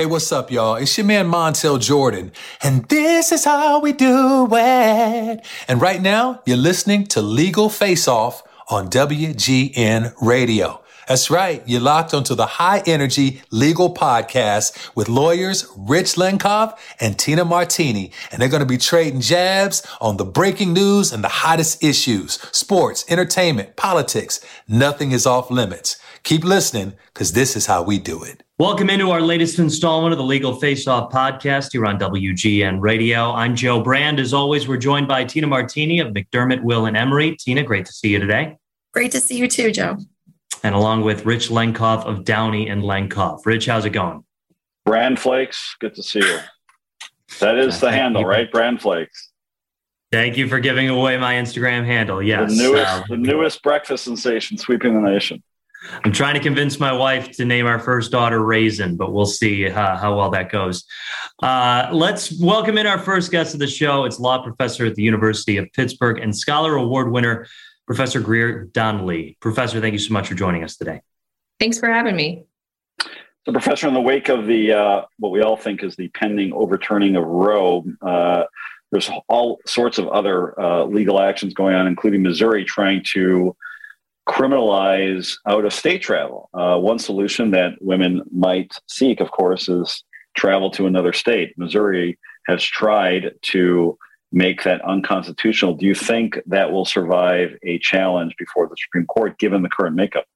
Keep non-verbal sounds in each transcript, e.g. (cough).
Hey, what's up, y'all? It's your man Montel Jordan, and this is how we do it. And right now, you're listening to Legal Face Off on WGN Radio. That's right. You're locked onto the high energy legal podcast with lawyers Rich Lenkov and Tina Martini. And they're going to be trading jabs on the breaking news and the hottest issues, sports, entertainment, politics. Nothing is off limits. Keep listening because this is how we do it. Welcome into our latest installment of the Legal Face Off podcast here on WGN Radio. I'm Joe Brand. As always, we're joined by Tina Martini of McDermott, Will, and Emery. Tina, great to see you today. Great to see you too, Joe. And along with Rich Lenkov of Downey and Lenkov. Rich, how's it going? Brand Flakes, good to see you. That is the handle, right? Brand Flakes. Thank you for giving away my Instagram handle. Yes. The newest, uh, the newest breakfast sensation sweeping the nation. I'm trying to convince my wife to name our first daughter Raisin, but we'll see how, how well that goes. Uh, let's welcome in our first guest of the show. It's law professor at the University of Pittsburgh and scholar award winner, Professor Greer Donley. Professor, thank you so much for joining us today. Thanks for having me. So, Professor, in the wake of the uh, what we all think is the pending overturning of Roe, uh, there's all sorts of other uh, legal actions going on, including Missouri trying to criminalize out of state travel. Uh, one solution that women might seek, of course, is travel to another state. Missouri has tried to make that unconstitutional. Do you think that will survive a challenge before the Supreme Court, given the current makeup?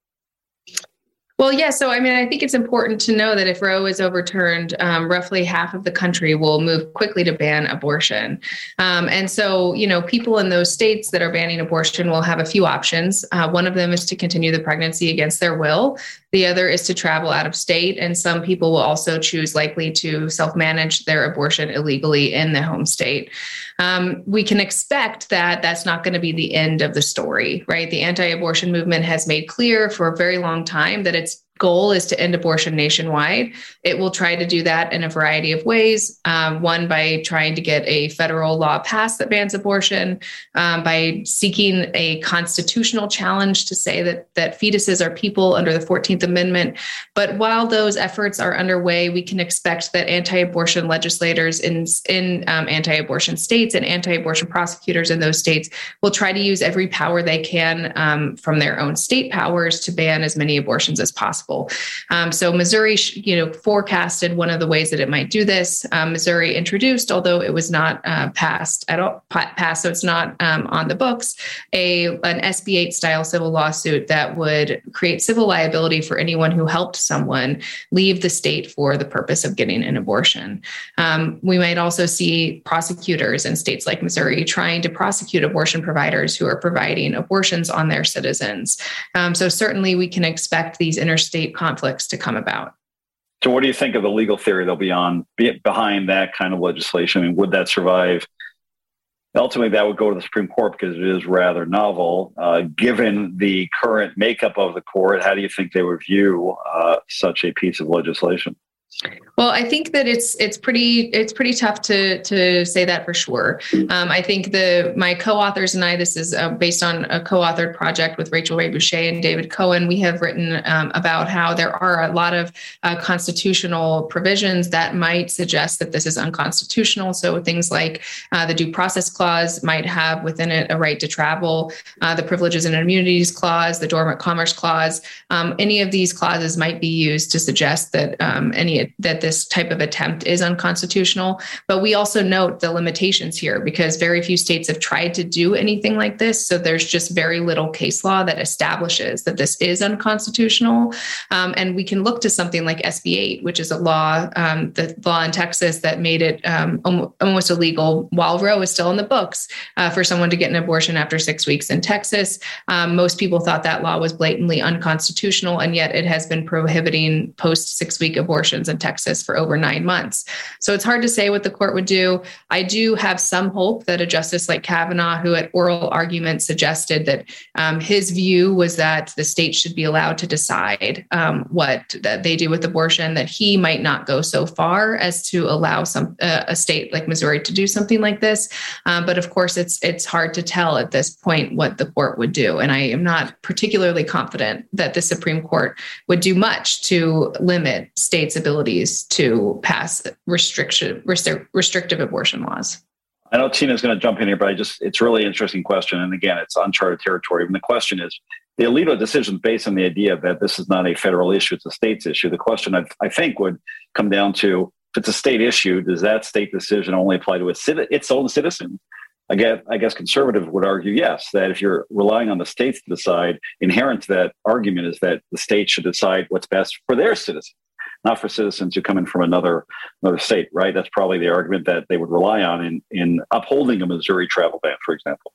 Well, yeah. So, I mean, I think it's important to know that if Roe is overturned, um, roughly half of the country will move quickly to ban abortion. Um, and so, you know, people in those states that are banning abortion will have a few options. Uh, one of them is to continue the pregnancy against their will. The other is to travel out of state. And some people will also choose likely to self manage their abortion illegally in the home state. Um, we can expect that that's not going to be the end of the story, right? The anti abortion movement has made clear for a very long time that it's goal is to end abortion nationwide. It will try to do that in a variety of ways. Um, one, by trying to get a federal law passed that bans abortion, um, by seeking a constitutional challenge to say that, that fetuses are people under the 14th Amendment. But while those efforts are underway, we can expect that anti abortion legislators in, in um, anti abortion states and anti abortion prosecutors in those states will try to use every power they can um, from their own state powers to ban as many abortions as possible possible. Um, so Missouri, you know, forecasted one of the ways that it might do this. Um, Missouri introduced, although it was not uh, passed at all, passed, so it's not um, on the books, a an SB 8 style civil lawsuit that would create civil liability for anyone who helped someone leave the state for the purpose of getting an abortion. Um, we might also see prosecutors in states like Missouri trying to prosecute abortion providers who are providing abortions on their citizens. Um, so certainly we can expect these interstate state conflicts to come about. So, what do you think of the legal theory that'll be on be behind that kind of legislation? I mean, would that survive? Ultimately, that would go to the Supreme Court because it is rather novel. Uh, given the current makeup of the court, how do you think they would view uh, such a piece of legislation? Well, I think that it's it's pretty it's pretty tough to to say that for sure. Um, I think the my co-authors and I this is uh, based on a co-authored project with Rachel Rebouché and David Cohen. We have written um, about how there are a lot of uh, constitutional provisions that might suggest that this is unconstitutional. So things like uh, the Due Process Clause might have within it a right to travel, uh, the Privileges and Immunities Clause, the Dormant Commerce Clause. Um, any of these clauses might be used to suggest that um, that this type of attempt is unconstitutional. But we also note the limitations here because very few states have tried to do anything like this. So there's just very little case law that establishes that this is unconstitutional. Um, and we can look to something like SB 8, which is a law, um, the law in Texas that made it um, almost illegal while Roe is still in the books uh, for someone to get an abortion after six weeks in Texas. Um, most people thought that law was blatantly unconstitutional, and yet it has been prohibiting post six week abortions Texas for over nine months. So it's hard to say what the court would do. I do have some hope that a justice like Kavanaugh, who at oral argument suggested that um, his view was that the state should be allowed to decide um, what that they do with abortion, that he might not go so far as to allow some uh, a state like Missouri to do something like this. Um, but of course, it's it's hard to tell at this point what the court would do, and I am not particularly confident that the Supreme Court would do much to limit states' ability abilities to pass restriction, restrictive abortion laws. I know Tina's going to jump in here, but I just, it's really interesting question. And again, it's uncharted territory. And the question is the Alito decision based on the idea that this is not a federal issue, it's a state's issue. The question I, I think would come down to if it's a state issue, does that state decision only apply to its own citizens? I guess, I guess conservative would argue yes, that if you're relying on the states to decide, inherent to that argument is that the state should decide what's best for their citizens, not for citizens who come in from another another state, right? That's probably the argument that they would rely on in, in upholding a Missouri travel ban, for example.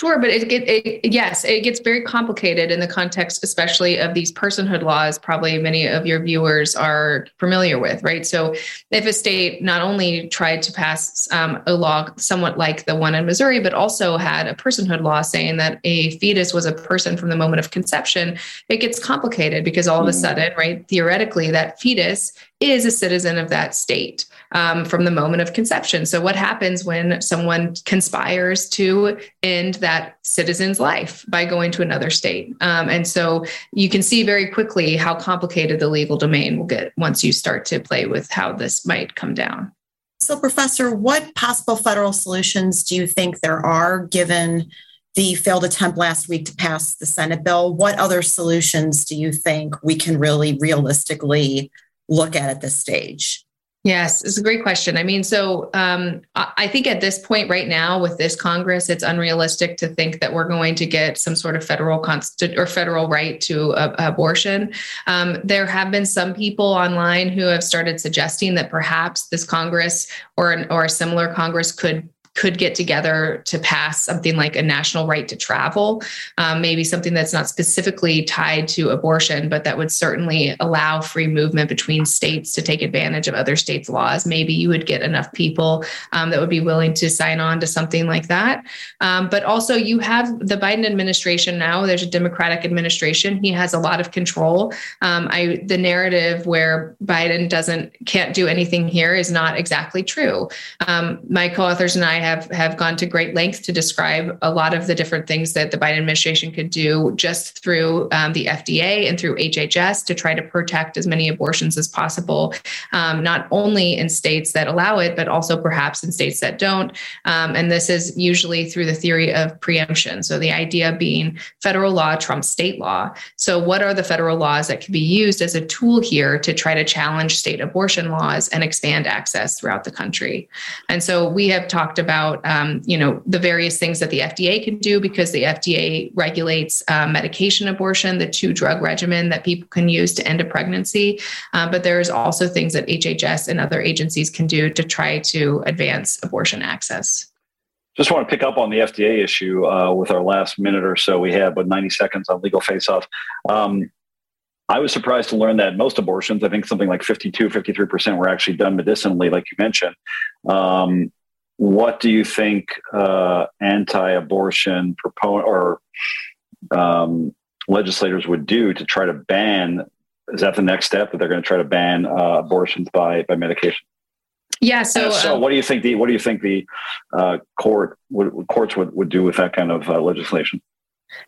Sure, but it, it, it, yes, it gets very complicated in the context, especially of these personhood laws. Probably many of your viewers are familiar with, right? So, if a state not only tried to pass um, a law somewhat like the one in Missouri, but also had a personhood law saying that a fetus was a person from the moment of conception, it gets complicated because all of a hmm. sudden, right, theoretically, that fetus is a citizen of that state um, from the moment of conception. So, what happens when someone conspires to end that citizen's life by going to another state? Um, and so, you can see very quickly how complicated the legal domain will get once you start to play with how this might come down. So, Professor, what possible federal solutions do you think there are given? the failed attempt last week to pass the Senate bill. What other solutions do you think we can really realistically look at at this stage? Yes, it's a great question. I mean, so um, I think at this point right now with this Congress, it's unrealistic to think that we're going to get some sort of federal consti- or federal right to uh, abortion. Um, there have been some people online who have started suggesting that perhaps this Congress or an, or a similar Congress could could get together to pass something like a national right to travel, um, maybe something that's not specifically tied to abortion, but that would certainly allow free movement between states to take advantage of other states' laws. Maybe you would get enough people um, that would be willing to sign on to something like that. Um, but also, you have the Biden administration now. There's a Democratic administration. He has a lot of control. Um, I the narrative where Biden doesn't can't do anything here is not exactly true. Um, my co-authors and I have have gone to great lengths to describe a lot of the different things that the Biden administration could do just through um, the FDA and through HHS to try to protect as many abortions as possible, um, not only in states that allow it, but also perhaps in states that don't. Um, and this is usually through the theory of preemption. So the idea being federal law trumps state law. So what are the federal laws that can be used as a tool here to try to challenge state abortion laws and expand access throughout the country? And so we have talked about about um, you know the various things that the FDA can do because the FDA regulates uh, medication abortion, the two drug regimen that people can use to end a pregnancy. Uh, but there's also things that HHS and other agencies can do to try to advance abortion access. Just want to pick up on the FDA issue uh, with our last minute or so we have, but 90 seconds on legal face off. Um, I was surprised to learn that most abortions, I think something like 52, 53% were actually done medicinally, like you mentioned. Um, what do you think uh, anti-abortion proponent or um, legislators would do to try to ban? Is that the next step that they're going to try to ban uh, abortions by by medication? Yeah. So, so um, what do you think the what do you think the uh, court would, courts would, would do with that kind of uh, legislation?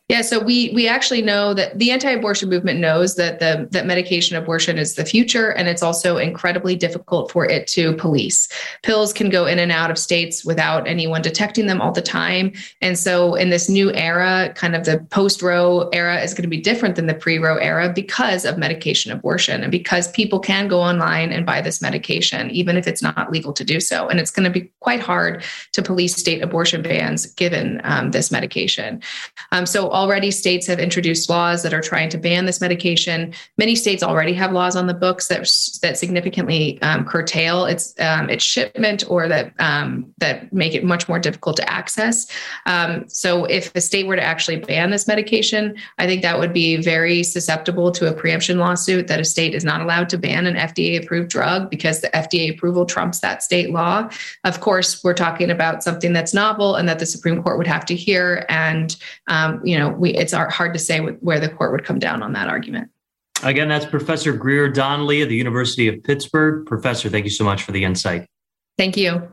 Yeah, so we we actually know that the anti-abortion movement knows that the that medication abortion is the future, and it's also incredibly difficult for it to police. Pills can go in and out of states without anyone detecting them all the time, and so in this new era, kind of the post-Roe era is going to be different than the pre-Roe era because of medication abortion, and because people can go online and buy this medication even if it's not legal to do so, and it's going to be quite hard to police state abortion bans given um, this medication. Um, so already states have introduced laws that are trying to ban this medication. Many states already have laws on the books that that significantly um, curtail its um, its shipment or that um, that make it much more difficult to access. Um, so if a state were to actually ban this medication, I think that would be very susceptible to a preemption lawsuit that a state is not allowed to ban an FDA approved drug because the FDA approval trumps that state law. Of course, we're talking about something that's novel and that the Supreme Court would have to hear and um, you know, we it's hard to say where the court would come down on that argument. Again, that's Professor Greer Donley of the University of Pittsburgh. Professor, thank you so much for the insight. Thank you.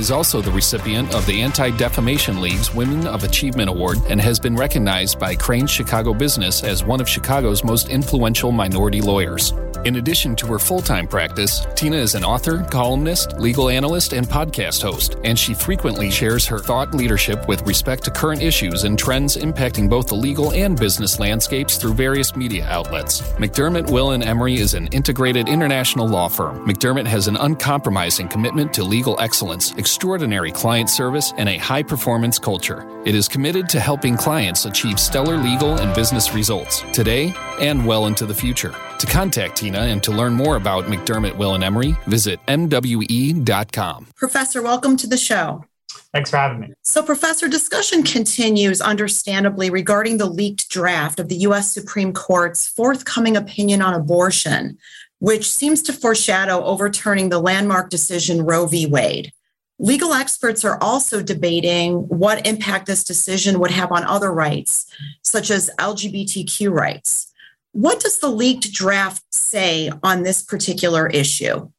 is also the recipient of the Anti Defamation League's Women of Achievement Award and has been recognized by Crain's Chicago Business as one of Chicago's most influential minority lawyers. In addition to her full time practice, Tina is an author, columnist, legal analyst, and podcast host, and she frequently shares her thought leadership with respect to current issues and trends impacting both the legal and business landscapes through various media outlets. McDermott, Will, and Emery is an integrated international law firm. McDermott has an uncompromising commitment to legal excellence, extraordinary client service, and a high performance culture. It is committed to helping clients achieve stellar legal and business results today and well into the future. To contact Tina and to learn more about McDermott, Will, and Emery, visit MWE.com. Professor, welcome to the show. Thanks for having me. So, Professor, discussion continues, understandably, regarding the leaked draft of the U.S. Supreme Court's forthcoming opinion on abortion, which seems to foreshadow overturning the landmark decision Roe v. Wade. Legal experts are also debating what impact this decision would have on other rights, such as LGBTQ rights. What does the leaked draft say on this particular issue?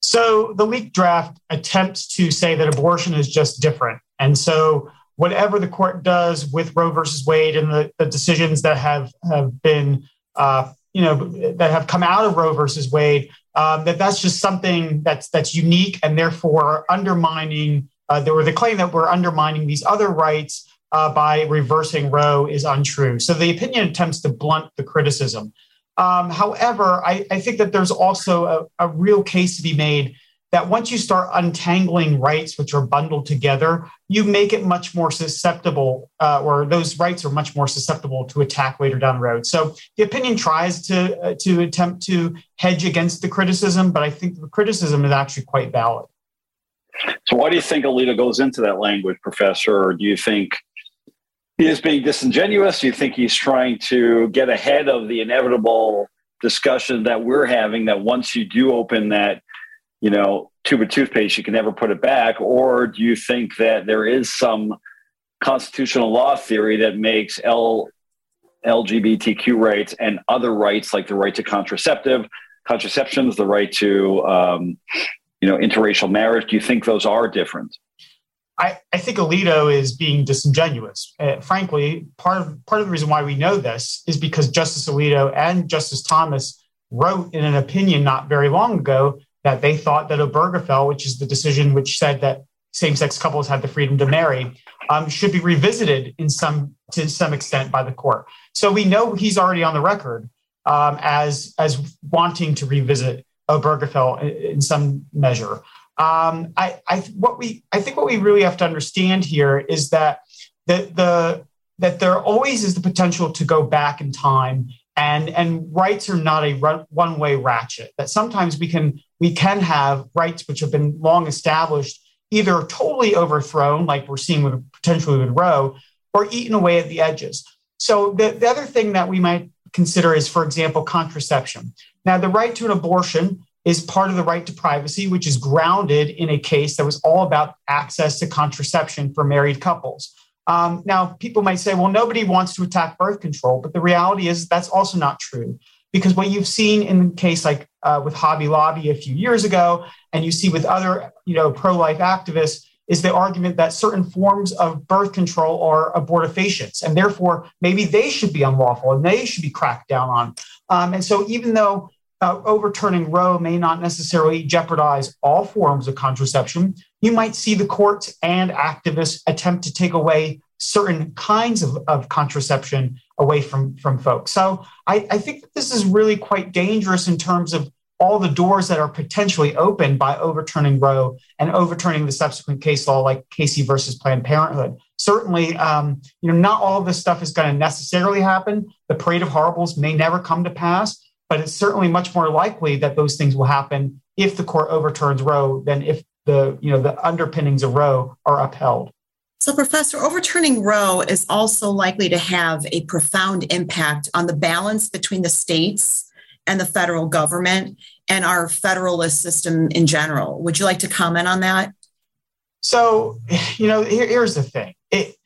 So, the leaked draft attempts to say that abortion is just different. And so, whatever the court does with Roe versus Wade and the, the decisions that have, have been, uh, you know, that have come out of Roe versus Wade, um, that that's just something that's that's unique and therefore undermining. Uh, there were the claim that we're undermining these other rights uh, by reversing Roe is untrue. So the opinion attempts to blunt the criticism. Um, however, I, I, think that there's also a, a, real case to be made that once you start untangling rights which are bundled together, you make it much more susceptible, uh, or those rights are much more susceptible to attack later down the road. So the opinion tries to uh, to attempt to hedge against the criticism, but I think the criticism is actually quite valid. So, why do you think Alito goes into that language, Professor? Or do you think he is being disingenuous? Do you think he's trying to get ahead of the inevitable discussion that we're having that once you do open that, you know, tube of toothpaste, you can never put it back? Or do you think that there is some constitutional law theory that makes L, LGBTQ rights and other rights like the right to contraceptive, contraceptions, the right to, um, you know, interracial marriage? Do you think those are different? I, I think Alito is being disingenuous. Uh, frankly, part of part of the reason why we know this is because Justice Alito and Justice Thomas wrote in an opinion not very long ago that they thought that Obergefell, which is the decision which said that same-sex couples had the freedom to marry, um, should be revisited in some to some extent by the court. So we know he's already on the record um, as as wanting to revisit Obergefell in, in some measure. Um, I, I what we I think what we really have to understand here is that the, the that there always is the potential to go back in time and and rights are not a one way ratchet that sometimes we can we can have rights which have been long established either totally overthrown like we're seeing with potentially with roe or eaten away at the edges. So the, the other thing that we might consider is for example contraception. Now the right to an abortion is part of the right to privacy, which is grounded in a case that was all about access to contraception for married couples. Um, now, people might say, well, nobody wants to attack birth control, but the reality is that's also not true. Because what you've seen in a case like uh, with Hobby Lobby a few years ago, and you see with other, you know, pro-life activists, is the argument that certain forms of birth control are abortifacients, and therefore maybe they should be unlawful and they should be cracked down on. Um, and so, even though uh, overturning Roe may not necessarily jeopardize all forms of contraception. You might see the courts and activists attempt to take away certain kinds of, of contraception away from, from folks. So I, I think this is really quite dangerous in terms of all the doors that are potentially open by overturning Roe and overturning the subsequent case law like Casey versus Planned Parenthood. Certainly, um, you know, not all of this stuff is going to necessarily happen. The parade of horribles may never come to pass, but it's certainly much more likely that those things will happen if the court overturns Roe than if the you know the underpinnings of Roe are upheld. So, Professor, overturning Roe is also likely to have a profound impact on the balance between the states and the federal government and our federalist system in general. Would you like to comment on that? So, you know, here, here's the thing. It,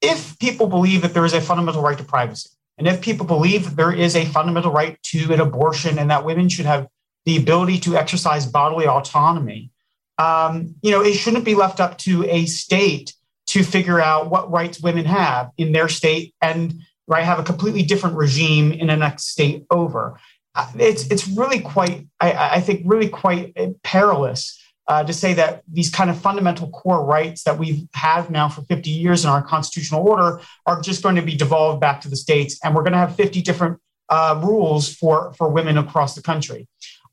if people believe that there is a fundamental right to privacy, and if people believe there is a fundamental right to an abortion and that women should have the ability to exercise bodily autonomy, um, you know, it shouldn't be left up to a state to figure out what rights women have in their state and right have a completely different regime in the next state over. Uh, it's it's really quite, I, I think, really quite perilous uh, to say that these kind of fundamental core rights that we've had now for 50 years in our constitutional order are just going to be devolved back to the states, and we're going to have 50 different uh, rules for for women across the country.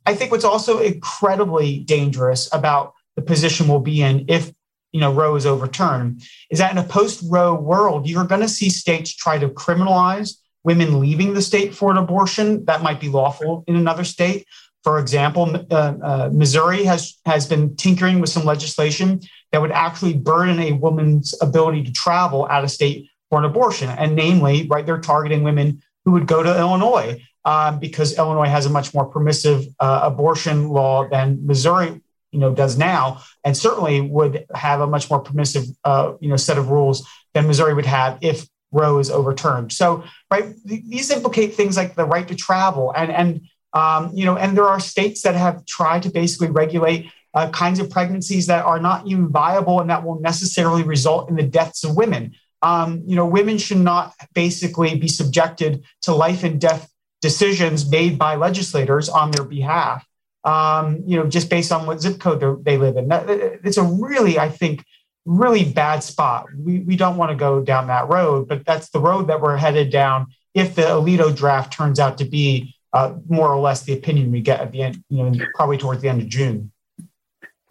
I think what's also incredibly dangerous about the position we'll be in if you know Roe is overturned is that in a post-Roe world, you're going to see states try to criminalize women leaving the state for an abortion that might be lawful in another state. For example, uh, uh, Missouri has has been tinkering with some legislation that would actually burden a woman's ability to travel out of state for an abortion, and namely, right, they're targeting women who would go to Illinois um, because Illinois has a much more permissive uh, abortion law than Missouri, you know, does now, and certainly would have a much more permissive, uh, you know, set of rules than Missouri would have if Roe is overturned. So, right, these implicate things like the right to travel, and and um, you know, and there are states that have tried to basically regulate uh, kinds of pregnancies that are not even viable and that will necessarily result in the deaths of women. Um, you know, women should not basically be subjected to life and death decisions made by legislators on their behalf. Um, you know, just based on what zip code they live in. It's a really, I think, really bad spot. We, we don't want to go down that road, but that's the road that we're headed down if the Alito draft turns out to be uh, more or less the opinion we get at the end, you know, probably towards the end of June.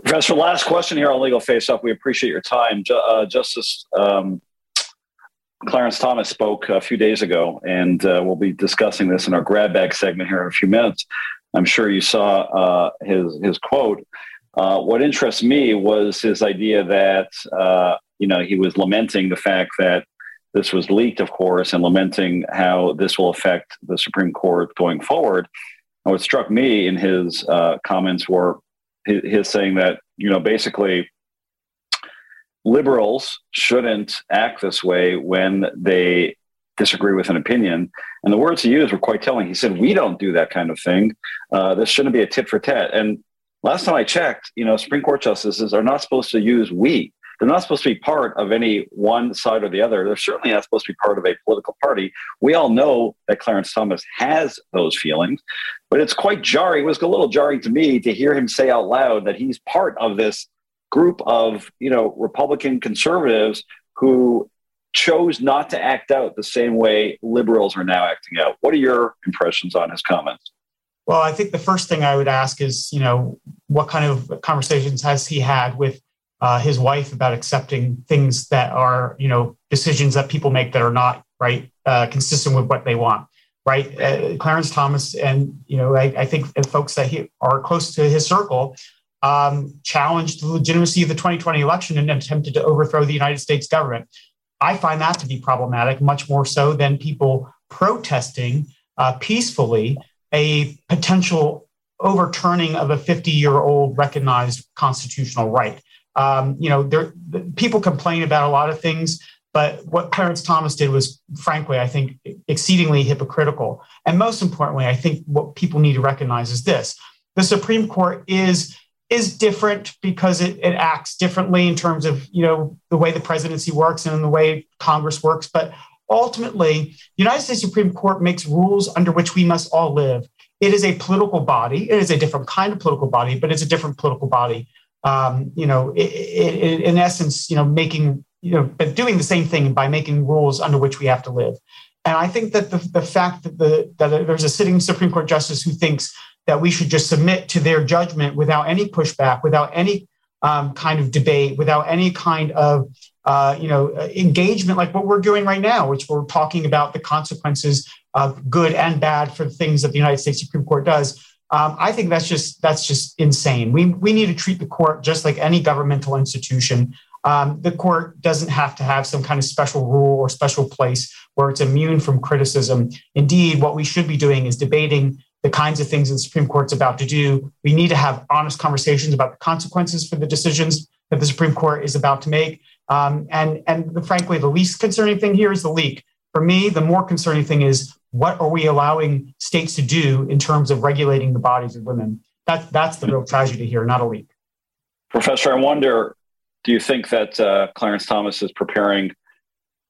Professor, last question here on Legal Face Off. We appreciate your time. Uh, Justice um, Clarence Thomas spoke a few days ago, and uh, we'll be discussing this in our grab bag segment here in a few minutes. I'm sure you saw uh, his his quote. Uh, what interests me was his idea that uh, you know he was lamenting the fact that this was leaked, of course, and lamenting how this will affect the Supreme Court going forward. And what struck me in his uh, comments were his, his saying that you know basically liberals shouldn't act this way when they disagree with an opinion. And the words he used were quite telling. He said, "We don't do that kind of thing. Uh, this shouldn't be a tit for tat." And last time I checked, you know, Supreme Court justices are not supposed to use "we." They're not supposed to be part of any one side or the other. They're certainly not supposed to be part of a political party. We all know that Clarence Thomas has those feelings, but it's quite jarring. It was a little jarring to me to hear him say out loud that he's part of this group of you know Republican conservatives who chose not to act out the same way liberals are now acting out. What are your impressions on his comments? Well, I think the first thing I would ask is, you know, what kind of conversations has he had with uh, his wife about accepting things that are, you know, decisions that people make that are not right uh, consistent with what they want, right? Uh, Clarence Thomas and you know, I, I think folks that he, are close to his circle um, challenged the legitimacy of the 2020 election and attempted to overthrow the United States government. I find that to be problematic, much more so than people protesting uh, peacefully a potential overturning of a 50 year old recognized constitutional right. Um, you know, there, people complain about a lot of things, but what Clarence Thomas did was, frankly, I think, exceedingly hypocritical. And most importantly, I think what people need to recognize is this the Supreme Court is is different because it, it acts differently in terms of you know the way the presidency works and the way Congress works. But ultimately, the United States Supreme Court makes rules under which we must all live. It is a political body. It is a different kind of political body, but it's a different political body. Um, you know, it, it, in essence, you know, making you know, but doing the same thing by making rules under which we have to live. And I think that the, the fact that the that there's a sitting Supreme Court justice who thinks that we should just submit to their judgment without any pushback, without any um, kind of debate, without any kind of uh, you know engagement, like what we're doing right now, which we're talking about the consequences of good and bad for the things that the United States Supreme Court does. Um, I think that's just that's just insane. We we need to treat the court just like any governmental institution. Um, the court doesn't have to have some kind of special rule or special place where it's immune from criticism. Indeed, what we should be doing is debating the kinds of things the Supreme Court's about to do. We need to have honest conversations about the consequences for the decisions that the Supreme Court is about to make. Um, and and the, frankly, the least concerning thing here is the leak. For me, the more concerning thing is what are we allowing states to do in terms of regulating the bodies of women? That's that's the real tragedy here, not a leak. Professor, I wonder, do you think that uh, Clarence Thomas is preparing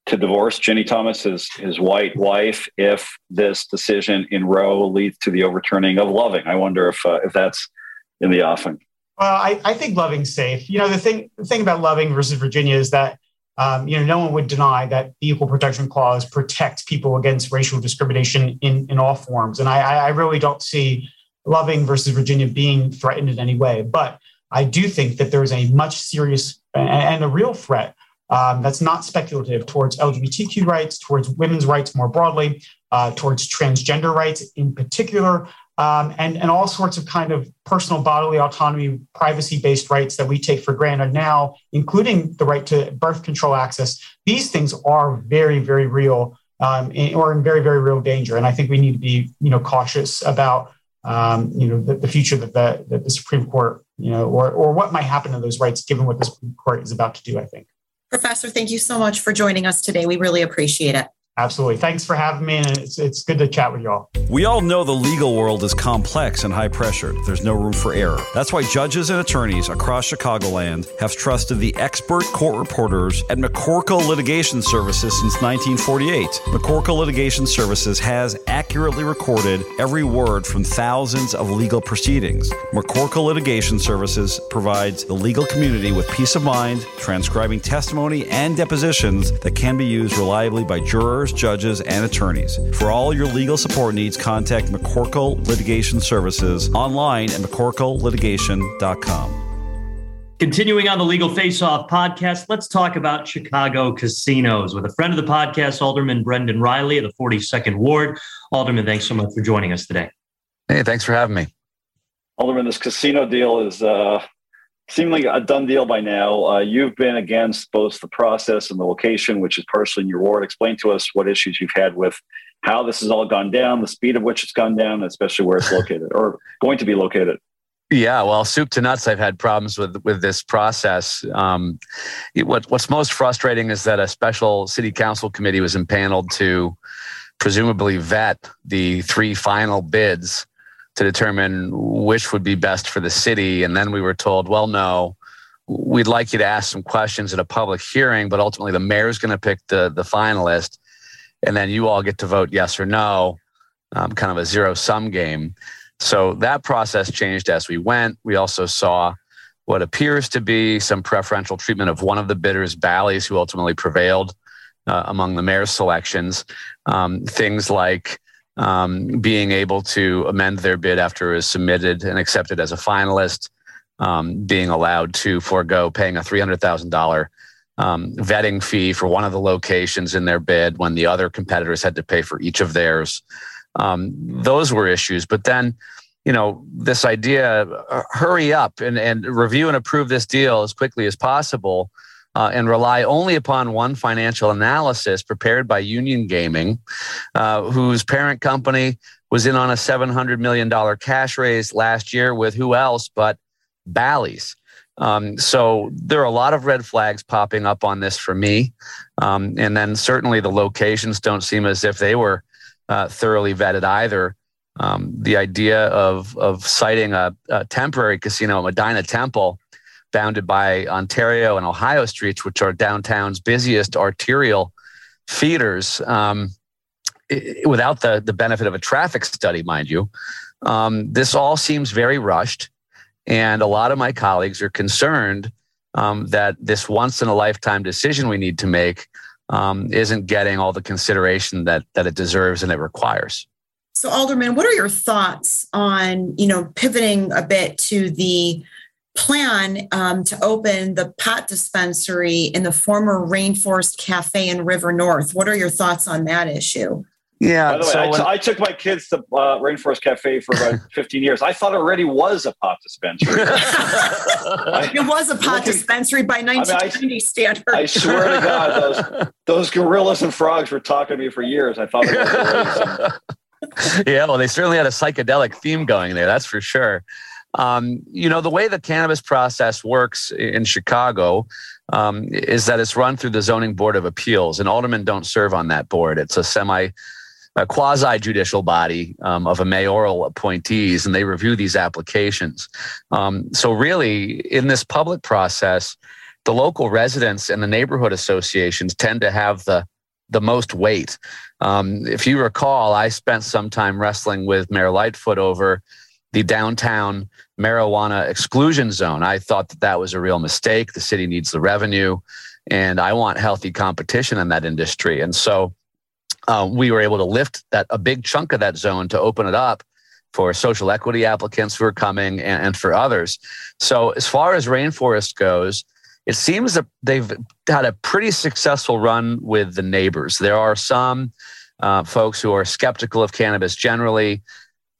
to divorce Ginni Thomas, his, his white wife, if this decision in Roe leads to the overturning of Loving? I wonder if uh, if that's in the offing. Well, I, I think Loving's safe. You know, the thing the thing about Loving versus Virginia is that um, you know, no one would deny that the Equal Protection Clause protects people against racial discrimination in, in all forms. And I, I really don't see Loving versus Virginia being threatened in any way. But I do think that there is a much serious and a real threat um, that's not speculative towards LGBTQ rights, towards women's rights more broadly, uh, towards transgender rights in particular, um, and, and all sorts of kind of personal bodily autonomy, privacy based rights that we take for granted now, including the right to birth control access. These things are very, very real um, or in very, very real danger. And I think we need to be, you know, cautious about, um, you know, the, the future that the, that the Supreme Court, you know, or, or what might happen to those rights given what the Supreme Court is about to do, I think. Professor, thank you so much for joining us today. We really appreciate it. Absolutely. Thanks for having me. And it's, it's good to chat with you all. We all know the legal world is complex and high pressure. There's no room for error. That's why judges and attorneys across Chicagoland have trusted the expert court reporters at McCorkle Litigation Services since 1948. McCorkle Litigation Services has accurately recorded every word from thousands of legal proceedings. McCorkle Litigation Services provides the legal community with peace of mind, transcribing testimony and depositions that can be used reliably by jurors judges, and attorneys. For all your legal support needs, contact McCorkle Litigation Services online at McCorkleLitigation.com. Continuing on the Legal Face Off podcast, let's talk about Chicago casinos with a friend of the podcast, Alderman Brendan Reilly of the 42nd Ward. Alderman, thanks so much for joining us today. Hey, thanks for having me. Alderman, this casino deal is uh, seemingly a done deal by now. Uh, you've been against both the process and the location, which is partially in your ward. Explain to us what issues you've had with how this has all gone down, the speed of which it's gone down, especially where it's (laughs) located or going to be located. Yeah, well, soup to nuts. I've had problems with with this process. Um, it, what, what's most frustrating is that a special city council committee was impaneled to presumably vet the three final bids to determine which would be best for the city. And then we were told, well, no, we'd like you to ask some questions at a public hearing, but ultimately the mayor's going to pick the, the finalist. And then you all get to vote yes or no, um, kind of a zero sum game. So that process changed as we went. We also saw what appears to be some preferential treatment of one of the bidders, Bally's, who ultimately prevailed uh, among the mayor's selections. Um, things like um, being able to amend their bid after it is submitted and accepted as a finalist, um, being allowed to forego paying a $300,000 um, vetting fee for one of the locations in their bid when the other competitors had to pay for each of theirs. Um, those were issues. But then, you know, this idea, uh, hurry up and, and review and approve this deal as quickly as possible uh, and rely only upon one financial analysis prepared by Union Gaming, uh, whose parent company was in on a $700 million cash raise last year with who else but Bally's. Um, so there are a lot of red flags popping up on this for me. Um, and then certainly the locations don't seem as if they were uh, thoroughly vetted either. Um, the idea of, of siting a, a temporary casino, Medinah Temple, bounded by Ontario and Ohio streets, which are downtown's busiest arterial feeders, um, without the, the benefit of a traffic study, mind you. Um, this all seems very rushed. And a lot of my colleagues are concerned um, that this once in a lifetime decision we need to make um, isn't getting all the consideration that, that it deserves and it requires. So, Alderman, what are your thoughts on, you know, pivoting a bit to the plan um, to open the pot dispensary in the former Rainforest Cafe in River North. What are your thoughts on that issue? Yeah. By the way, so I, when- I took my kids to uh, Rainforest Cafe for about (laughs) 15 years. I thought it already was a pot dispensary. (laughs) (laughs) It was a pot Looking- dispensary by 1990 standards. I swear to God, those those gorillas and frogs were talking to me for years. I thought it was already yeah, well, they certainly had a psychedelic theme going there. That's for sure. Um, you know, the way the cannabis process works in Chicago um, is that it's run through the Zoning Board of Appeals, and aldermen don't serve on that board. It's a semi a quasi judicial body um, of a mayoral appointees, and they review these applications. Um, so, really, in this public process, the local residents and the neighborhood associations tend to have the the most weight. Um, if you recall, I spent some time wrestling with Mayor Lightfoot over the downtown marijuana exclusion zone. I thought that that was a real mistake. The city needs the revenue, and I want healthy competition in that industry. And so uh, we were able to lift that a big chunk of that zone to open it up for social equity applicants who are coming and, and for others. So as far as rainforest goes, it seems that they've had a pretty successful run with the neighbors. There are some uh, folks who are skeptical of cannabis generally,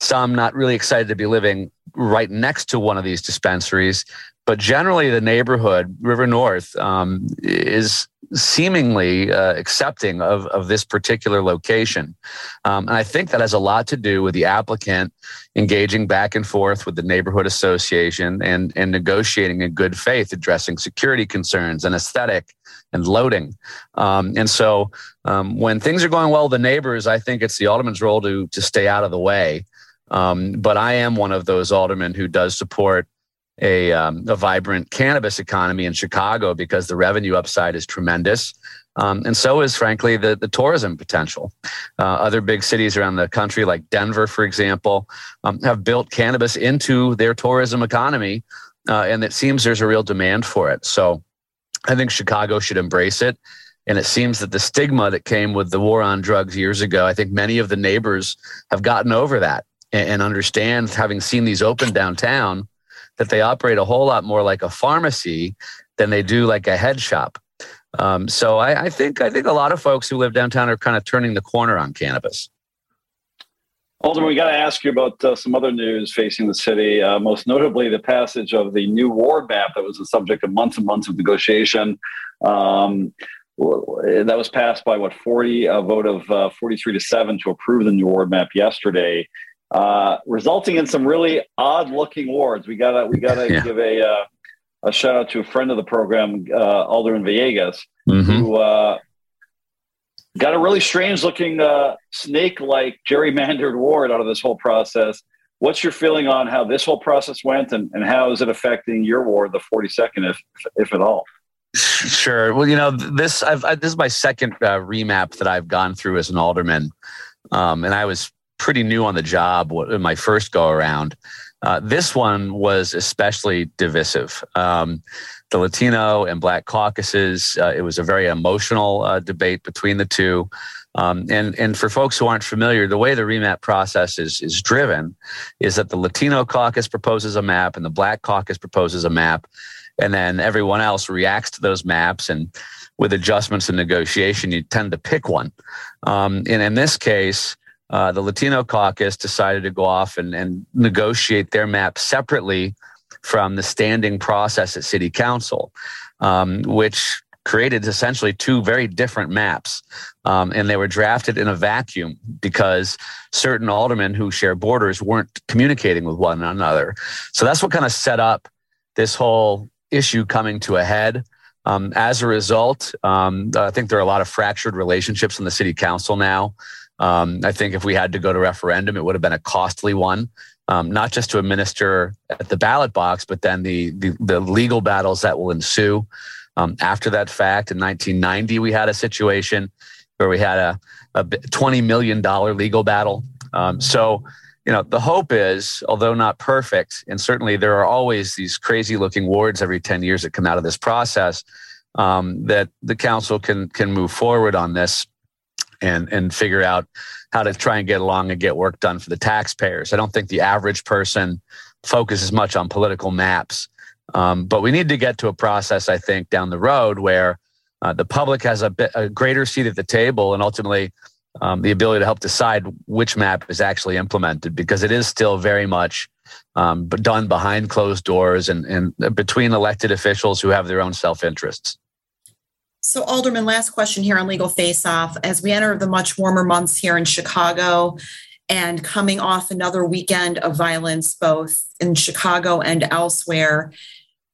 some not really excited to be living right next to one of these dispensaries. But generally, the neighborhood, River North, um, is seemingly uh, accepting of, of this particular location. Um, and I think that has a lot to do with the applicant engaging back and forth with the neighborhood association and, and negotiating in good faith, addressing security concerns and aesthetic and loading. Um, and so um, when things are going well the neighbors, I think it's the alderman's role to, to stay out of the way. Um, but I am one of those aldermen who does support a, um, a vibrant cannabis economy in Chicago because the revenue upside is tremendous. Um, and so is, frankly, the, the tourism potential. Uh, other big cities around the country, like Denver, for example, um, have built cannabis into their tourism economy. Uh, and it seems there's a real demand for it. So I think Chicago should embrace it. And it seems that the stigma that came with the war on drugs years ago, I think many of the neighbors have gotten over that and, and understand, having seen these open downtown, that they operate a whole lot more like a pharmacy than they do like a head shop. Um, so I, I think I think a lot of folks who live downtown are kind of turning the corner on cannabis. Alderman, we got to ask you about uh, some other news facing the city, uh, most notably the passage of the new ward map that was the subject of months and months of negotiation. Um, that was passed by what 40 a vote of uh, 43 to 7 to approve the new ward map yesterday uh, resulting in some really odd looking wards we gotta we gotta Yeah. give a uh, a shout out to a friend of the program uh, alderman villegas Mhm. who uh, got a really strange looking uh, snake like gerrymandered ward out of this whole process what's your feeling on how this whole process went and, and how is it affecting your ward the 42nd if if at all Sure. Well, you know, this I've, I, this is my second uh, remap that I've gone through as an alderman, um, and I was pretty new on the job in my first go around. Uh, this one was especially divisive. Um, the Latino and Black caucuses. Uh, it was a very emotional uh, debate between the two. Um, and and for folks who aren't familiar, the way the remap process is is driven is that the Latino caucus proposes a map and the Black caucus proposes a map, and then everyone else reacts to those maps and with adjustments and negotiation you tend to pick one um, and in this case uh, the latino caucus decided to go off and, and negotiate their map separately from the standing process at city council um, which created essentially two very different maps um, and they were drafted in a vacuum because certain aldermen who share borders weren't communicating with one another so that's what kind of set up this whole issue coming to a head. Um, as a result, um, I think there are a lot of fractured relationships in the city council now. Um, I think if we had to go to referendum, it would have been a costly one, um, not just to administer at the ballot box, but then the the, the legal battles that will ensue um, after that fact. In 1990, we had a situation where we had a, a $20 million legal battle. Um, so you know, the hope is, although not perfect, and certainly there are always these crazy looking wards every 10 years that come out of this process, um, that the council can can move forward on this and and figure out how to try and get along and get work done for the taxpayers. I don't think the average person focuses much on political maps, um, but we need to get to a process, I think, down the road where uh, the public has a, bit, a greater seat at the table and ultimately um, the ability to help decide which map is actually implemented because it is still very much um, done behind closed doors and, and between elected officials who have their own self interests. So, Alderman, last question here on Legal Face Off. As we enter the much warmer months here in Chicago and coming off another weekend of violence, both in Chicago and elsewhere,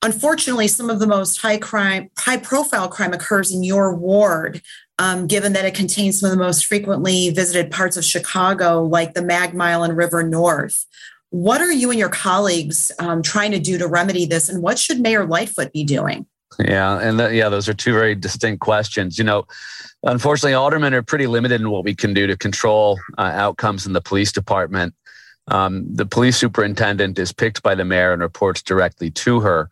unfortunately, some of the most high crime, high profile crime occurs in your ward. Um, given that it contains some of the most frequently visited parts of Chicago, like the Mag Mile and River North. What are you and your colleagues um, trying to do to remedy this, and what should Mayor Lightfoot be doing? Yeah, and the, yeah, those are two very distinct questions. You know, unfortunately, aldermen are pretty limited in what we can do to control uh, outcomes in the police department. Um, the police superintendent is picked by the mayor and reports directly to her.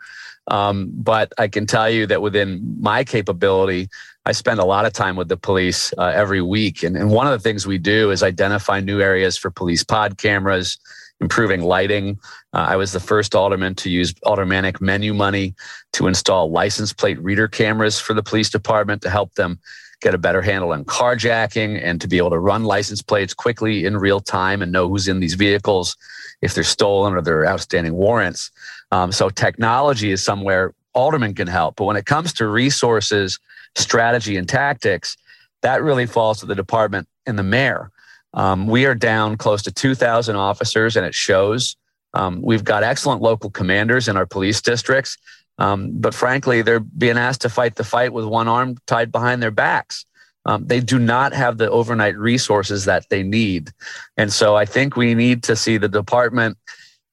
Um, but I can tell you that within my capability, I spend a lot of time with the police uh, every week. And, and one of the things we do is identify new areas for police pod cameras, improving lighting. Uh, I was the first alderman to use aldermanic menu money to install license plate reader cameras for the police department to help them get a better handle on carjacking and to be able to run license plates quickly in real time and know who's in these vehicles if they're stolen or they're outstanding warrants. Um, so technology is somewhere aldermen can help. But when it comes to resources, strategy, and tactics, that really falls to the department and the mayor. Um, we are down close to 2,000 officers, and it shows. Um, we've got excellent local commanders in our police districts, um, but frankly, they're being asked to fight the fight with one arm tied behind their backs. Um, they do not have the overnight resources that they need. And so I think we need to see the department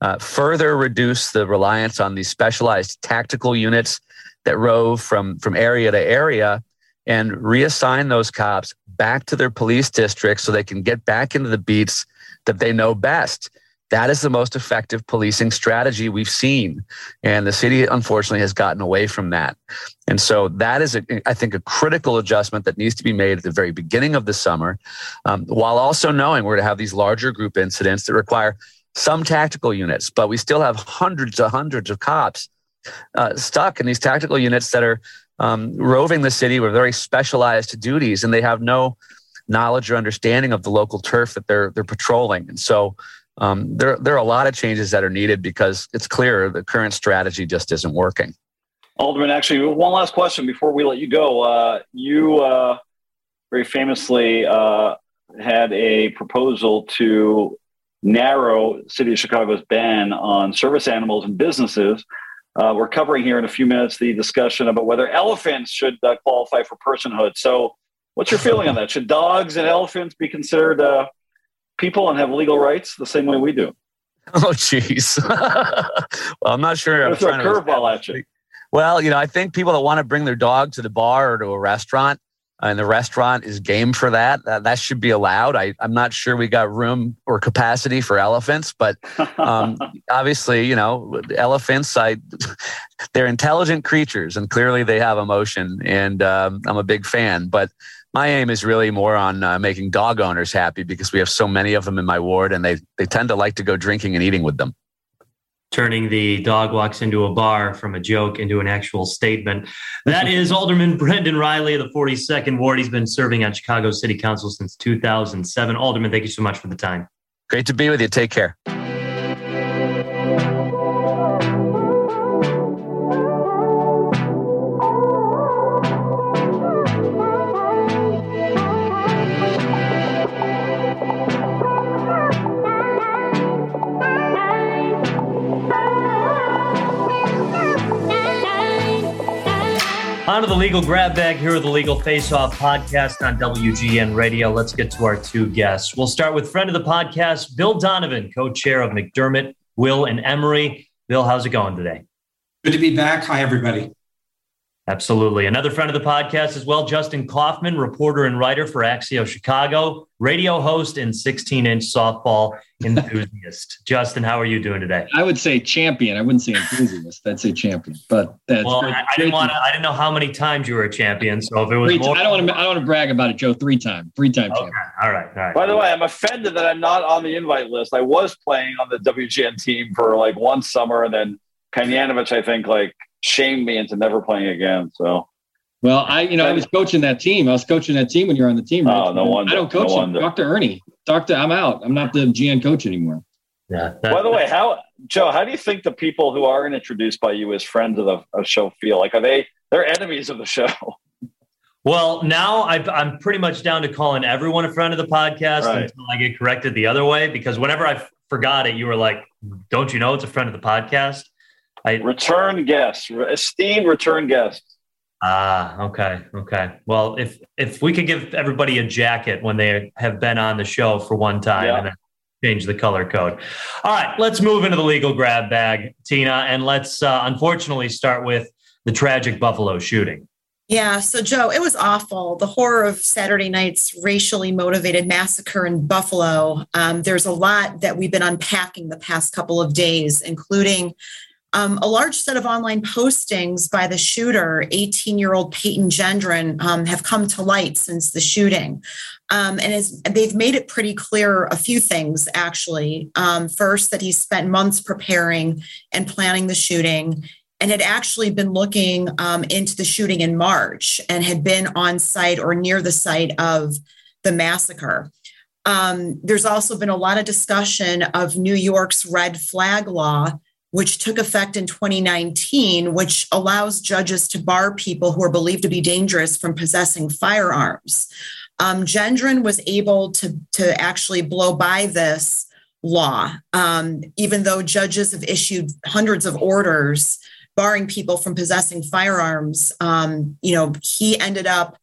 uh, further reduce the reliance on these specialized tactical units that rove from, from area to area and reassign those cops back to their police districts so they can get back into the beats that they know best. That is the most effective policing strategy we've seen. And the city, unfortunately, has gotten away from that. And so that is, a, I think, a critical adjustment that needs to be made at the very beginning of the summer, um, while also knowing we're to have these larger group incidents that require some tactical units, but we still have hundreds of hundreds of cops uh, stuck in these tactical units that are um, roving the city with very specialized duties, and they have no knowledge or understanding of the local turf that they're they're patrolling. And so um, there there are a lot of changes that are needed because it's clear the current strategy just isn't working. Alderman, actually, one last question before we let you go. Uh, you uh, very famously uh, had a proposal to narrow City of Chicago's ban on service animals and businesses uh, we're covering here in a few minutes the discussion about whether elephants should uh, qualify for personhood. So, what's your feeling on that? Should dogs and elephants be considered uh, people and have legal rights the same way we do? (laughs) Oh, jeez. (laughs) well, I'm not sure. I'm trying a curveball at you. Well, you know, I think people that want to bring their dog to the bar or to a restaurant and the restaurant is game for that. That, that should be allowed. I, I'm not sure we got room or capacity for elephants, but um, (laughs) obviously, you know, elephants, I, (laughs) they're intelligent creatures and clearly they have emotion. And um, I'm a big fan. But my aim is really more on uh, making dog owners happy because we have so many of them in my ward and they, they tend to like to go drinking and eating with them turning the dog walks into a bar from a joke into an actual statement. That is Alderman (laughs) Brendan Reilly of the 42nd Ward. He's been serving on Chicago City Council since 2007. Alderman, thank you so much for the time. Great to be with you. Take care. On the legal grab bag here with the Legal Face Off podcast on WGN Radio. Let's get to our two guests. We'll start with friend of the podcast, Bill Donovan, co chair of McDermott, Will, and Emery. Bill, how's it going today? Good to be back. Hi, everybody. Absolutely. Another friend of the podcast as well, Justin Kaufmann, reporter and writer for Axios Chicago, radio host and 16 inch softball (laughs) enthusiast. Justin, how are you doing today? I would say champion. I wouldn't say enthusiast. I'd say champion. But that's well, great. I, I didn't want to. I didn't know how many times you were a champion. So if it was, more, I don't want to. I don't want to brag about it, Joe. Three time, three time okay. champion. All right, all right. By the way, I'm offended that I'm not on the invite list. I was playing on the WGN team for like one summer, and then Kanyanovich, I think, like shamed me into never playing again. So Well, I, you know, I was coaching that team. I was coaching that team when you're on the team. Oh, right? Oh, no wonder. I don't coach no them. Talk Ernie. Doctor. I'm out. I'm not the GN coach anymore. Yeah. By the way, how Joe? How do you think the people who aren't introduced by you as friends of the of show feel? Like, are they they're enemies of the show? (laughs) Well, now i am pretty much down to calling everyone a friend of the podcast right. until I get corrected the other way. Because whenever I forgot it, you were like, "Don't you know it's a friend of the podcast?" I return guest, esteemed return guest. Ah, okay, okay. Well, if if we could give everybody a jacket when they have been on the show for one time yeah. and then change the color code. All right, let's move into the legal grab bag, Tina, and let's uh, unfortunately start with the tragic Buffalo shooting. Yeah, so Joe, it was awful. The horror of Saturday night's racially motivated massacre in Buffalo. Um, there's a lot that we've been unpacking the past couple of days, including um, a large set of online postings by the shooter, 18 year old Peyton Gendron, um, have come to light since the shooting. Um, and they've made it pretty clear a few things, actually. Um, first, that he spent months preparing and planning the shooting and had actually been looking um, into the shooting in March and had been on site or near the site of the massacre. Um, there's also been a lot of discussion of New York's red flag law which took effect in 2019, which allows judges to bar people who are believed to be dangerous from possessing firearms. Um, Gendron was able to, to actually blow by this law, um, even though judges have issued hundreds of orders barring people from possessing firearms. Um, you know, he ended up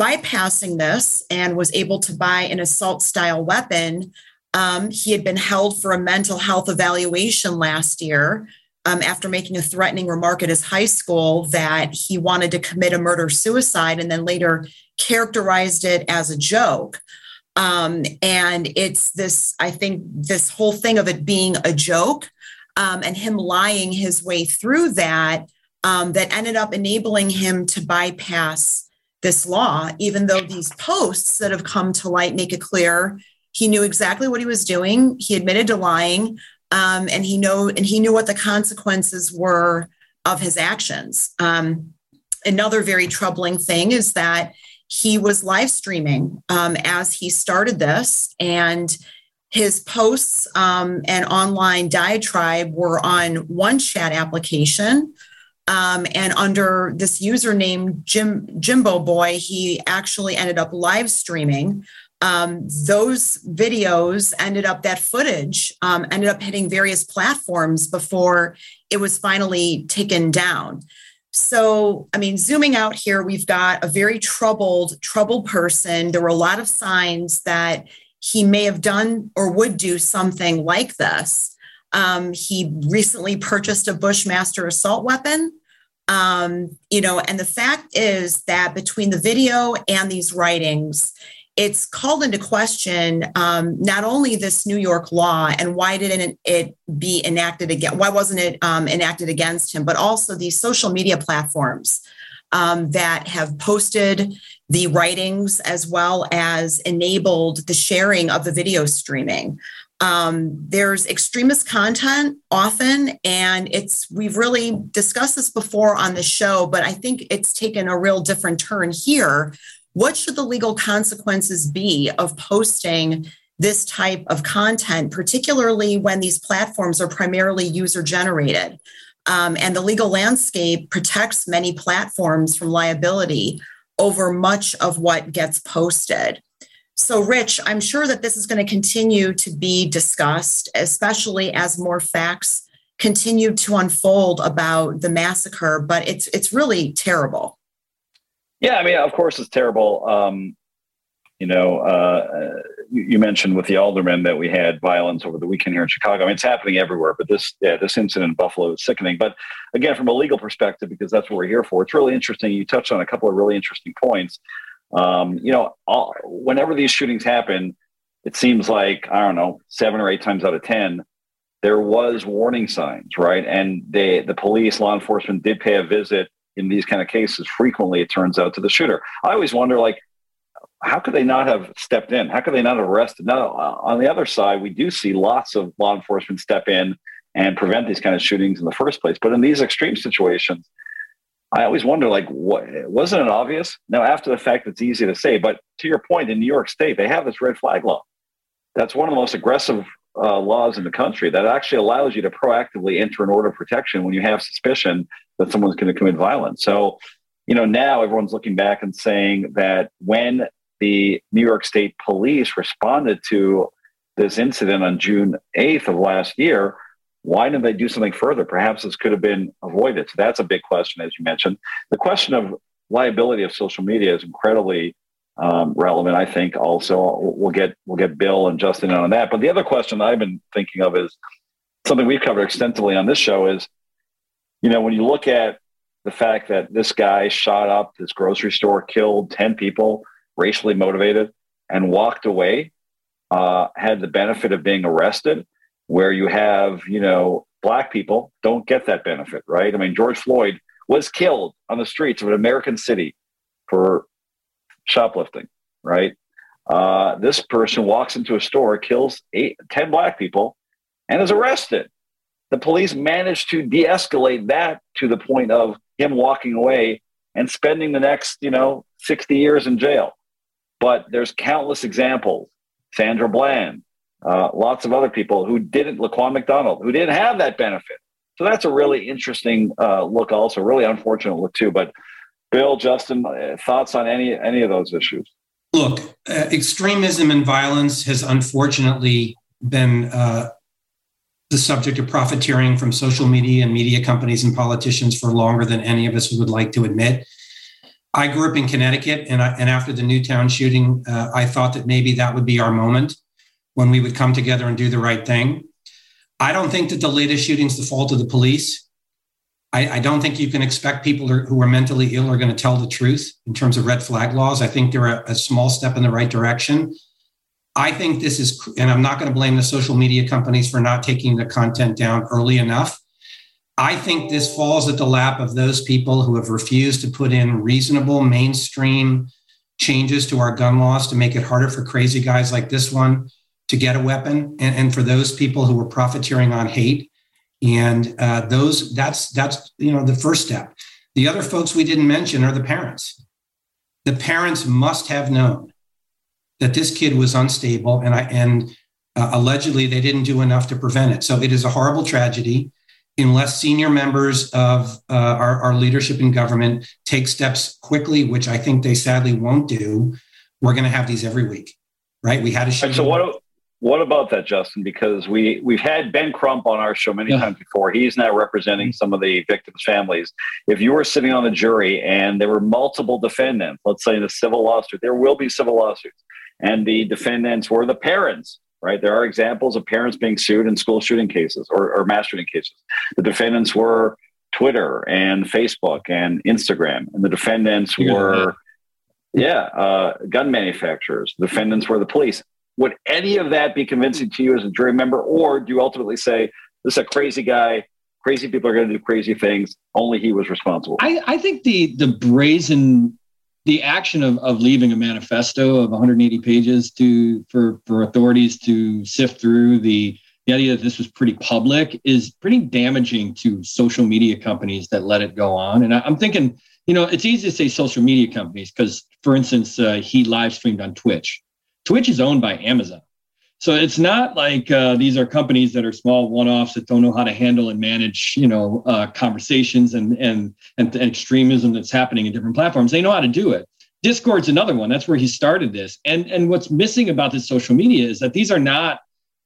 bypassing this and was able to buy an assault style weapon um, he had been held for a mental health evaluation last year um, after making a threatening remark at his high school that he wanted to commit a murder suicide and then later characterized it as a joke. Um, and it's this, I think, this whole thing of it being a joke um, and him lying his way through that um, that ended up enabling him to bypass this law, even though these posts that have come to light make it clear he knew exactly what he was doing. He admitted to lying, um, and he know and he knew what the consequences were of his actions. Um, another very troubling thing is that he was live streaming um, as he started this, and his posts um, and online diatribe were on one chat application. Um, and under this username Jim Jimbo Boy, he actually ended up live streaming um, those videos ended up that footage um, ended up hitting various platforms before it was finally taken down. So i mean zooming out here we've got a very troubled troubled person. There were a lot of signs that he may have done or would do something like this. Um, he recently purchased a bushmaster assault weapon. Um, you know and the fact is that between the video and these writings it's called into question um, not only this New York law and why didn't it be enacted again? Why wasn't it um, enacted against him? But also these social media platforms um, that have posted the writings as well as enabled the sharing of the video streaming. Um, there's extremist content often, and it's we've really discussed this before on the show, but I think it's taken a real different turn here what should the legal consequences be of posting this type of content, particularly when these platforms are primarily user generated? Um, and the legal landscape protects many platforms from liability over much of what gets posted. So, Rich, I'm sure that this is going to continue to be discussed, especially as more facts continue to unfold about the massacre. But it's it's really terrible. Yeah, I mean, of course, it's terrible. Um, you know, uh, you mentioned with the aldermen that we had violence over the weekend here in Chicago. I mean, it's happening everywhere, but this, yeah, this incident in Buffalo is sickening. But again, from a legal perspective, because that's what we're here for, it's really interesting. You touched on a couple of really interesting points. Um, you know, all, whenever these shootings happen, it seems like I don't know, seven or eight times out of ten, there was warning signs, right? And they, the police, law enforcement, did pay a visit in these kind of cases, frequently it turns out to the shooter. I always wonder, like, how could they not have stepped in? How could they not have arrested? Now, uh, on the other side, we do see lots of law enforcement step in and prevent these kind of shootings in the first place. But in these extreme situations, I always wonder, like, what wasn't it obvious? Now, after the fact, it's easy to say, but to your point, in New York State, they have this red flag law. That's one of the most aggressive uh, laws in the country that actually allows you to proactively enter an order of protection when you have suspicion that someone's going to commit violence. So, you know, now everyone's looking back and saying that when the New York State police responded to this incident on June 8th of last year, why didn't they do something further? Perhaps this could have been avoided. So that's a big question, as you mentioned. The question of liability of social media is incredibly um, relevant. I think also we'll get we'll get Bill and Justin on that. But the other question I've been thinking of is something we've covered extensively on this show is, you know, when you look at the fact that this guy shot up this grocery store, killed ten people, racially motivated, and walked away, uh, had the benefit of being arrested where you have, you know, black people don't get that benefit, right? I mean, George Floyd was killed on the streets of an American city for shoplifting, right? Uh, this person walks into a store, kills eight, 10 black people, and is arrested. The police managed to de escalate that to the point of him walking away and spending the next, you know, 60 years in jail. But there's countless examples. Sandra Bland, uh, lots of other people who didn't, Laquan McDonald, who didn't have that benefit. So that's a really interesting uh, look, also really unfortunate look too. But Bill, Justin, uh, thoughts on any any of those issues? Look, uh, extremism and violence has unfortunately been uh, the subject of profiteering from social media and media companies and politicians for longer than any of us would like to admit. I grew up in Connecticut, and, I, and after the Newtown shooting, uh, I thought that maybe that would be our moment when we would come together and do the right thing. I don't think that the latest shooting is the fault of the police. I, I don't think you can expect people who are mentally ill are going to tell the truth in terms of red flag laws. I think they're a, a small step in the right direction. I think this is, and I'm not going to blame the social media companies for not taking the content down early enough. I think this falls at the lap of those people who have refused to put in reasonable mainstream changes to our gun laws to make it harder for crazy guys like this one to get a weapon and, and for those people who were profiteering on hate and uh, those that's that's you know the first step. The other folks we didn't mention are the parents. The parents must have known that this kid was unstable and i and uh, allegedly they didn't do enough to prevent it. So it is a horrible tragedy unless senior members of uh, our, our leadership in government take steps quickly which i think they sadly won't do. We're going to have these every week right? We had a show so what what about that, Justin? Because we we've had Ben Crump on our show many yeah. times before. He's now representing mm-hmm. some of the victims' families. If you were sitting on the jury and there were multiple defendants, let's say in a civil lawsuit, there will be civil lawsuits, and the defendants were the parents. Right, there are examples of parents being sued in school shooting cases or, or mass shooting cases. The defendants were Twitter and Facebook and Instagram, and the defendants yeah. were yeah, uh, gun manufacturers. The defendants were the police. Would any of that be convincing to you as a jury member, or do you ultimately say this is a crazy guy? Crazy people are going to do crazy things. Only he was responsible. I, I think the the brazen the action of, of leaving a manifesto of 180 pages to for for authorities to sift through the the idea that this was pretty public is pretty damaging to social media companies that let it go on. And I, am thinking, you know, it's easy to say social media companies because, for instance, uh, he live streamed on Twitch. Twitch is owned by Amazon. So it's not like uh, these are companies that are small one-offs that don't know how to handle and manage, you know, uh, conversations and, and and extremism that's happening in different platforms. They know how to do it. Discord's another one. That's where he started this. And and what's missing about this social media is that these are not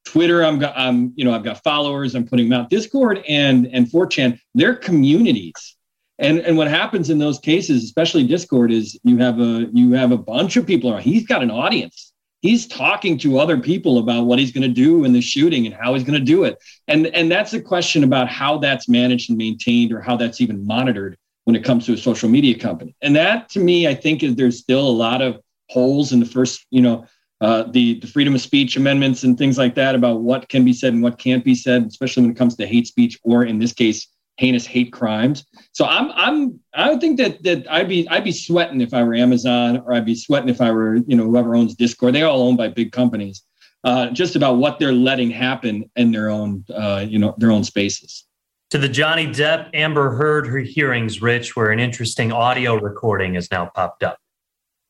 Twitter. I'm I'm you know I've got followers. I'm putting them out. Discord and and 4chan. They're communities. And and what happens in those cases, especially Discord, is you have a you have a bunch of people around. He's got an audience he's talking to other people about what he's going to do in the shooting and how he's going to do it. And and that's a question about how that's managed and maintained or how that's even monitored when it comes to a social media company. And that to me i think is there's still a lot of holes in the first you know uh, the, the freedom of speech amendments and things like that about what can be said and what can't be said especially when it comes to hate speech or in this case heinous hate crimes. So I'm I'm I would think that that I'd be I'd be sweating if I were Amazon or I'd be sweating if I were you know whoever owns Discord. They all owned by big companies. Uh, just about what they're letting happen in their own uh, you know their own spaces. To the Johnny Depp Amber Heard her hearings, Rich, where an interesting audio recording has now popped up.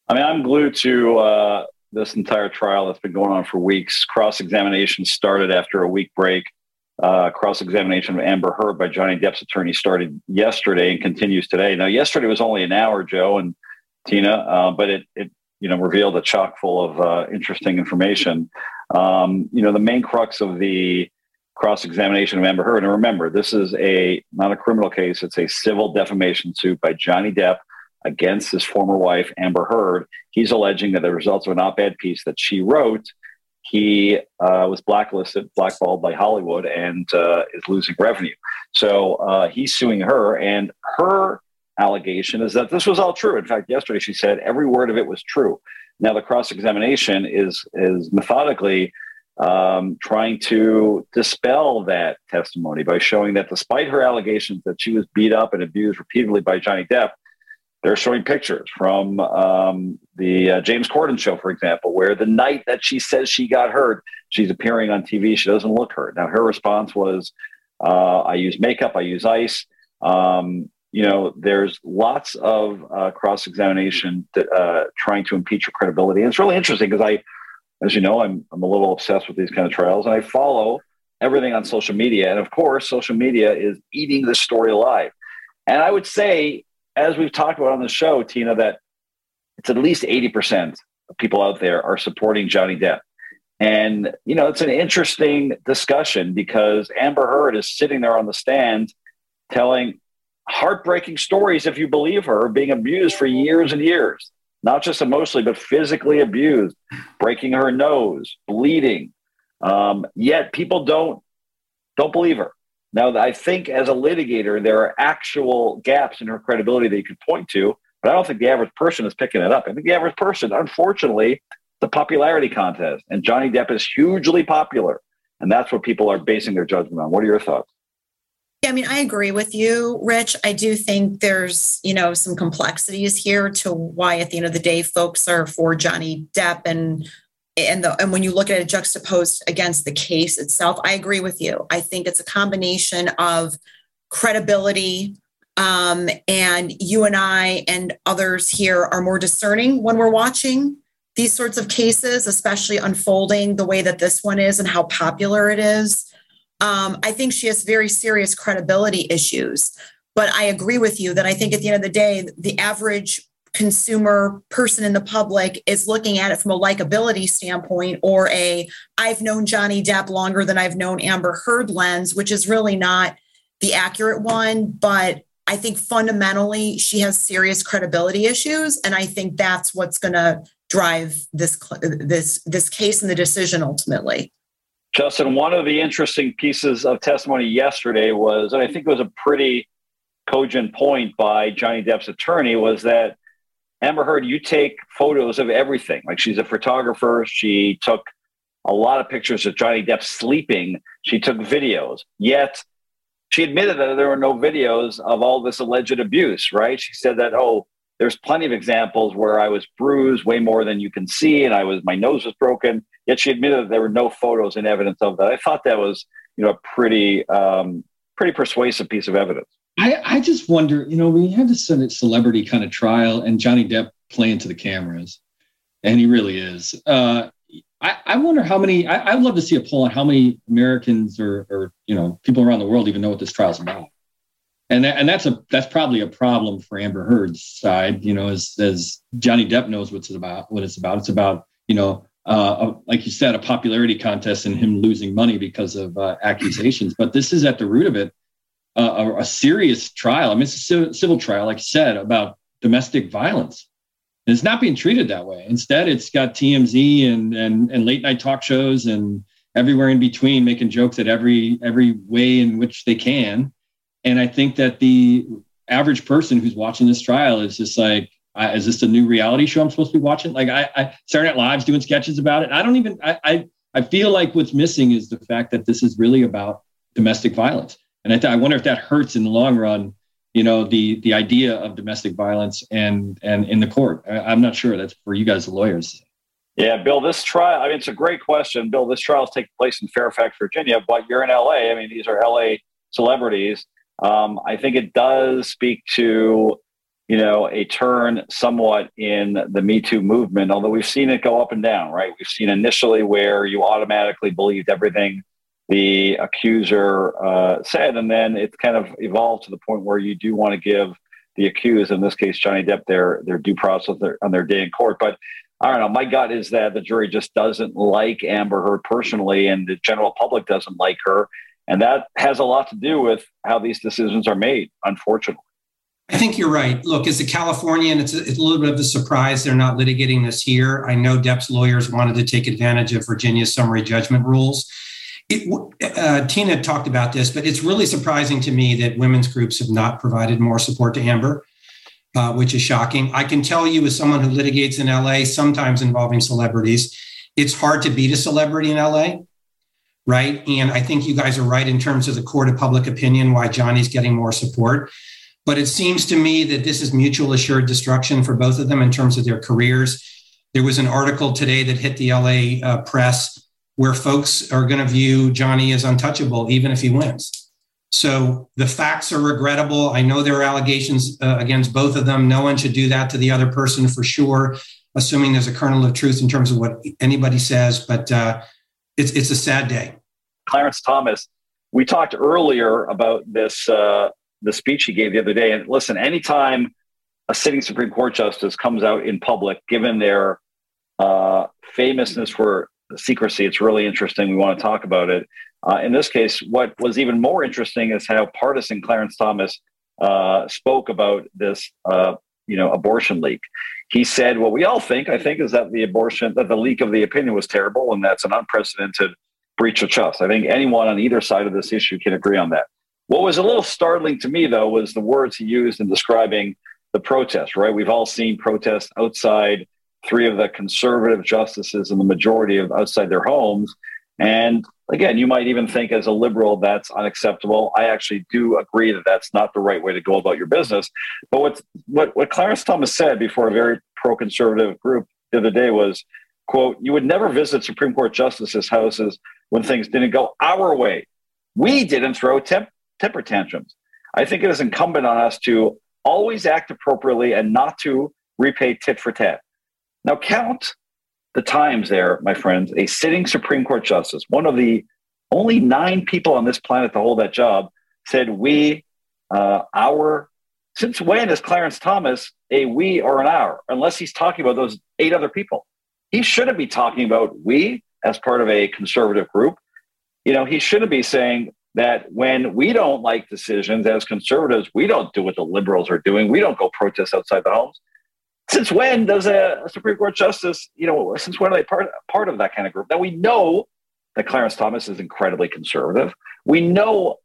I mean, I'm glued to uh, this entire trial that's been going on for weeks. Cross examination started after a week break. Uh, cross examination of Amber Heard by Johnny Depp's attorney started yesterday and continues today. Now, yesterday was only an hour, Joe and Tina, uh, but it, it you know revealed a chock full of uh, interesting information. Um, you know, the main crux of the cross examination of Amber Heard, and remember, this is a not a criminal case; it's a civil defamation suit by Johnny Depp against his former wife Amber Heard. He's alleging that the results of an op-ed piece that she wrote he uh, was blacklisted, blackballed by Hollywood, and uh, is losing revenue. So uh, he's suing her, and her allegation is that this was all true. In fact, yesterday she said every word of it was true. Now the cross examination is is methodically um, trying to dispel that testimony by showing that despite her allegations that she was beat up and abused repeatedly by Johnny Depp, they're showing pictures from um, the uh, James Corden show, for example, where the night that she says she got hurt, she's appearing on TV. She doesn't look hurt. Now, her response was, uh, I use makeup, I use ice. Um, you know, there's lots of uh, cross examination uh, trying to impeach her credibility. And it's really interesting because I, as you know, I'm, I'm a little obsessed with these kind of trials and I follow everything on social media. And of course, social media is eating this story alive. And I would say as we've talked about on the show, Tina, that it's at least 80% of people out there are supporting Johnny Depp. And, you know, it's an interesting discussion because Amber Heard is sitting there on the stand telling heartbreaking stories, if you believe her, being abused for years and years, not just emotionally, but physically abused, breaking her nose, bleeding. Um, yet people don't don't believe her. Now, I think as a litigator, there are actual gaps in her credibility that you could point to, but I don't think the average person is picking it up. I think the average person, unfortunately, the popularity contest, and Johnny Depp is hugely popular, and that's what people are basing their judgment on. What are your thoughts? Yeah, I mean, I agree with you, Rich. I do think there's, you know, some complexities here to why at the end of the day folks are for Johnny Depp and and the, and when you look at it juxtaposed against the case itself, I agree with you. I think it's a combination of credibility, um, and you and I and others here are more discerning when we're watching these sorts of cases, especially unfolding the way that this one is and how popular it is. Um, I think she has very serious credibility issues. But I agree with you that I think at the end of the day, the average consumer person in the public is looking at it from a likability standpoint or a I've known Johnny Depp longer than I've known Amber Heard lens, which is really not the accurate one. But I think fundamentally she has serious credibility issues, and I think that's what's going to drive this this this case and the decision ultimately. Justin, one of the interesting pieces of testimony yesterday was, and I think it was a pretty cogent point by Johnny Depp's attorney, was that Amber Heard, you take photos of everything. Like she's a photographer. She took a lot of pictures of Johnny Depp sleeping. She took videos. Yet she admitted that there were no videos of all this alleged abuse, right? She said that, oh, there's plenty of examples where I was bruised way more than you can see, and I was my nose was broken. Yet she admitted that there were no photos and evidence of that. I thought that was, you know, a pretty um, pretty persuasive piece of evidence. I, I just wonder, you know, when you this celebrity kind of trial and Johnny Depp playing to the cameras, and he really is. Uh, I, I wonder how many. I, would love to see a poll on how many Americans or, or you know people around the world even know what this trial's about. And that, and that's a that's probably a problem for Amber Heard's side. You know, as as Johnny Depp knows what's it about. What it's about. It's about you know uh, like you said, a popularity contest and him losing money because of uh, accusations. But this is at the root of it a, a, serious trial. I mean, it's a civil trial, like I said, about domestic violence. And it's not being treated that way. Instead, it's got TMZ and, and, and late night talk shows and everywhere in between making jokes at every every way in which they can. And I think that the average person who's watching this trial is just like, is this a new reality show I'm supposed to be watching? Like I, I Saturday Night Live's doing sketches about it. I don't even I, I I feel like what's missing is the fact that this is really about domestic violence. And I, th- I wonder if that hurts in the long run, you know, the the idea of domestic violence and and in the court. I, am not sure. That's for you guys, the lawyers. Yeah, Bill, this trial, I mean, it's a great question. Bill, this trial is taking place in Fairfax, Virginia, but you're in LA. I mean, these are LA celebrities, um, I think it does speak to you know a turn somewhat in the Me Too movement. Although we've seen it go up and down, right? We've seen initially where you automatically believed everything the accuser uh, said, and then it's kind of evolved to the point where you do want to give the accused, in this case Johnny Depp, their their due process their, on their day in court. But I don't know. My gut is that the jury just doesn't like Amber Heard personally, and the general public doesn't like her, and that has a lot to do with how these decisions are made. Unfortunately. I think you're right. Look, as a Californian, it's a, it's a, little bit of a surprise they're not litigating this here. I know Depp's lawyers wanted to take advantage of Virginia's summary judgment rules. It, uh, Tina talked about this, but it's really surprising to me that women's groups have not provided more support to Amber, uh, which is shocking. I can tell you, as someone who litigates in LA, sometimes involving celebrities, it's hard to beat a celebrity in LA, right? And I think you guys are right in terms of the court of public opinion, why Johnny's getting more support. But it seems to me that this is mutual assured destruction for both of them in terms of their careers. There was an article today that hit the LA uh, press where folks are going to view Johnny as untouchable, even if he wins. So the facts are regrettable. I know there are allegations uh, against both of them. No one should do that to the other person for sure, assuming there's a kernel of truth in terms of what anybody says. But uh, it's it's a sad day. Clarence Thomas, we talked earlier about this uh, the speech he gave the other day. And listen, anytime a sitting Supreme Court justice comes out in public, given their uh, famousness for secrecy. It's really interesting. We want to talk about it. Uh, in this case, what was even more interesting is how partisan Clarence Thomas uh, spoke about this, uh, you know, abortion leak. He said, "What we all think, I think, is that the abortion, that the leak of the opinion was terrible, and that's an unprecedented breach of trust. I think anyone on either side of this issue can agree on that." What was a little startling to me, though, was the words he used in describing the protest. Right? We've all seen protests outside three of the conservative justices and the majority of outside their homes. And again, you might even think as a liberal that's unacceptable. I actually do agree that that's not the right way to go about your business. But what what, what Clarence Thomas said before a very pro-conservative group the other day was, "quote You would never visit Supreme Court justices' houses when things didn't go our way. We didn't throw temp- temper tantrums. I think it is incumbent on us to always act appropriately and not to repay tit for tat. Now, count the times there, my friends, a sitting Supreme Court justice, one of the only nine people on this planet to hold that job, said, We, uh, our, since when is Clarence Thomas a we or an our, unless he's talking about those eight other people? He shouldn't be talking about we as part of a conservative group. You know, he shouldn't be saying that when we don't like decisions as conservatives, we don't do what the liberals are doing. We don't go protest outside the homes since when does a, Supreme Court justice, you know, since when are they part, part of that kind of group? Now we know that Clarence Thomas is incredibly conservative. We know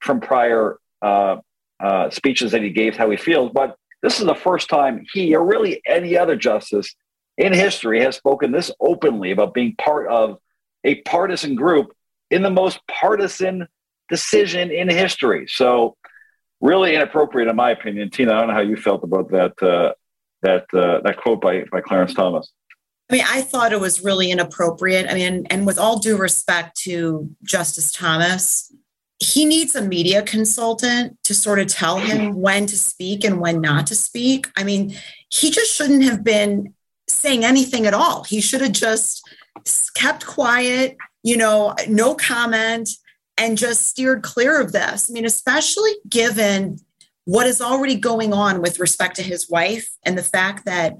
from prior uh, uh, speeches that he gave how he feels, but this is the first time he or really any other justice in history has spoken this openly about being part of a partisan group in the most partisan decision in history. So, really inappropriate, in my opinion. Tina, I don't know how you felt about that uh, that uh, that quote by by Clarence Thomas. I mean, I thought it was really inappropriate. I mean, and with all due respect to Justice Thomas, he needs a media consultant to sort of tell him when to speak and when not to speak. I mean, he just shouldn't have been saying anything at all. He should have just kept quiet, you know, no comment, and just steered clear of this. I mean, especially given what is already going on with respect to his wife and the fact that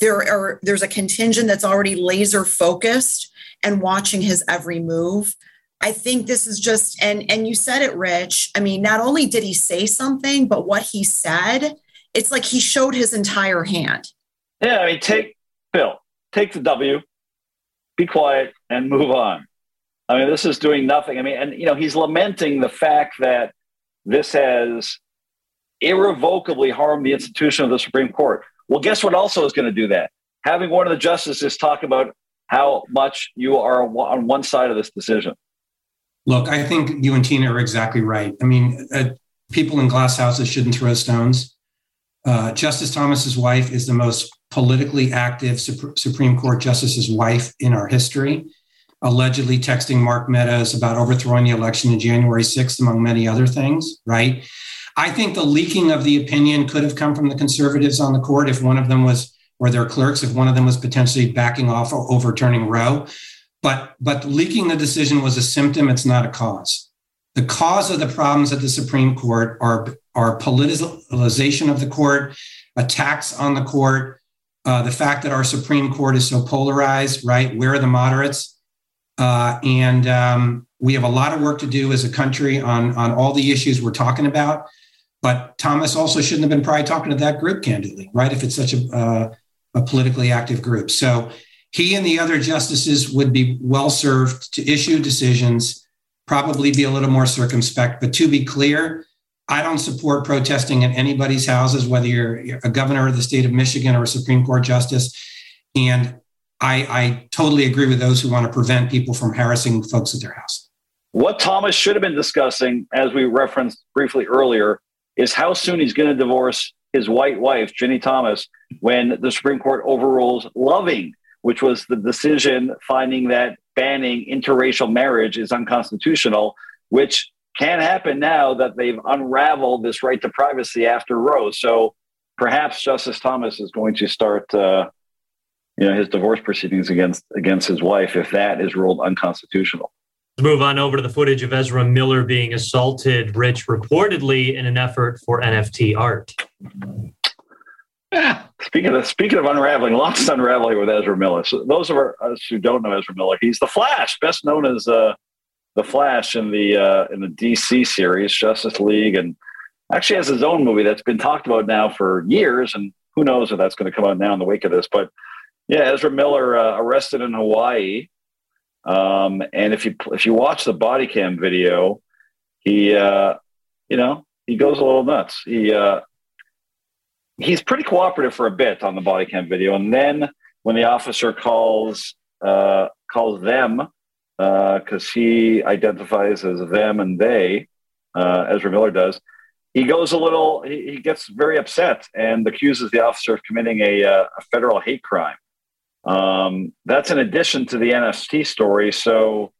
there are there's a contingent that's already laser focused and watching his every move. I think this is just and and you said it rich. I mean not only did he say something but what he said it's like he showed his entire hand. Yeah i mean take bill take the w be quiet and move on. I mean this is doing nothing. I mean and you know he's lamenting the fact that this has irrevocably harm the institution of the Supreme Court. Well, guess what also is going to do that? Having one of the justices talk about how much you are on one side of this decision. Look, I think you and Tina are exactly right. I mean, uh, people in glass houses shouldn't throw stones. Uh, Justice Thomas's wife is the most politically active Supreme Court justice's wife in our history. allegedly texting Mark Meadows about overthrowing the election in January 6th, among many other things, right? I think the leaking of the opinion could have come from the conservatives on the court if one of them was, or their clerks, if one of them was potentially backing off or overturning Roe. But but leaking the decision was a symptom, it's not a cause. The cause of the problems at the Supreme Court are, are politicization of the court, attacks on the court, uh, the fact that our Supreme Court is so polarized, right? Where are the moderates? Uh, and um, we have a lot of work to do as a country on, on all the issues we're talking about. But Thomas also shouldn't have been probably talking to that group candidly, right? If it's such a, uh, a politically active group. So he and the other justices would be well served to issue decisions, probably be a little more circumspect. But to be clear, I don't support protesting in anybody's houses, whether you're a governor of the state of Michigan or a Supreme Court justice. And I, I totally agree with those who want to prevent people from harassing folks at their house. What Thomas should have been discussing, as we referenced briefly earlier, is how soon he's going to divorce his white wife, Ginni Thomas, when the Supreme Court overrules Loving, which was the decision finding that banning interracial marriage is unconstitutional, which can happen now that they've unraveled this right to privacy after Roe. So perhaps Justice Thomas is going to start, uh, you know, his divorce proceedings against against his wife if that is ruled unconstitutional. Let's move on over to the footage of Ezra Miller being assaulted, Rich, reportedly in an effort for NFT art. Speaking of speaking of unraveling, lots of unraveling with Ezra Miller. So those of us who don't know Ezra Miller, he's the Flash, best known as uh, the Flash in the uh, in the DC series, Justice League, and actually has his own movie that's been talked about now for years, and who knows if that's going to come out now in the wake of this. But yeah, Ezra Miller uh, arrested in Hawaii, um, and if you if you watch the body cam video, he uh, you know he goes a little nuts. He uh, he's pretty cooperative for a bit on the body cam video, and then when the officer calls uh, calls them because uh, he identifies as them and they, uh, Ezra Miller does. He goes a little, he, he, gets very upset and accuses the officer of committing a, uh, a federal hate crime. Um, that's in addition to the NFT story. So,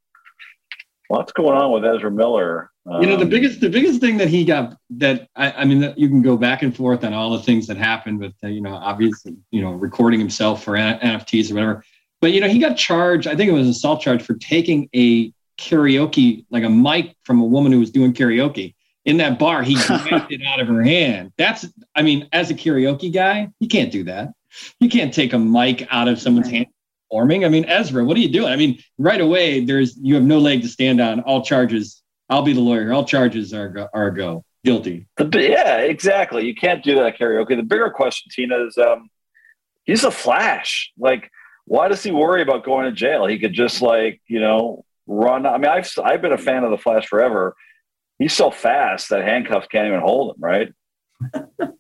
what's going on with Ezra Miller? Um, you know, the um, biggest the biggest thing that he got that I, I mean, you can go back and forth on all the things that happened with, uh, you know, obviously, you know, recording himself for NFTs or whatever. But you know, he got charged. I think it was an assault charge for taking a karaoke, like a mic from a woman who was doing karaoke in that bar. He grabbed it out of her hand. That's, I mean, as a karaoke guy, you can't do that. You can't take a mic out of someone's hand performing. I mean, Ezra, what are you doing? I mean, right away, there's you have no leg to stand on. All charges. I'll be the lawyer. All charges are go, are go guilty. Yeah, exactly. You can't do that karaoke. The bigger question, Tina, is um, he's a flash. Like why does he worry about going to jail? He could just like, you know, run. I mean, I've, I've been a fan of the Flash forever. He's so fast that handcuffs can't even hold him, right? (laughs)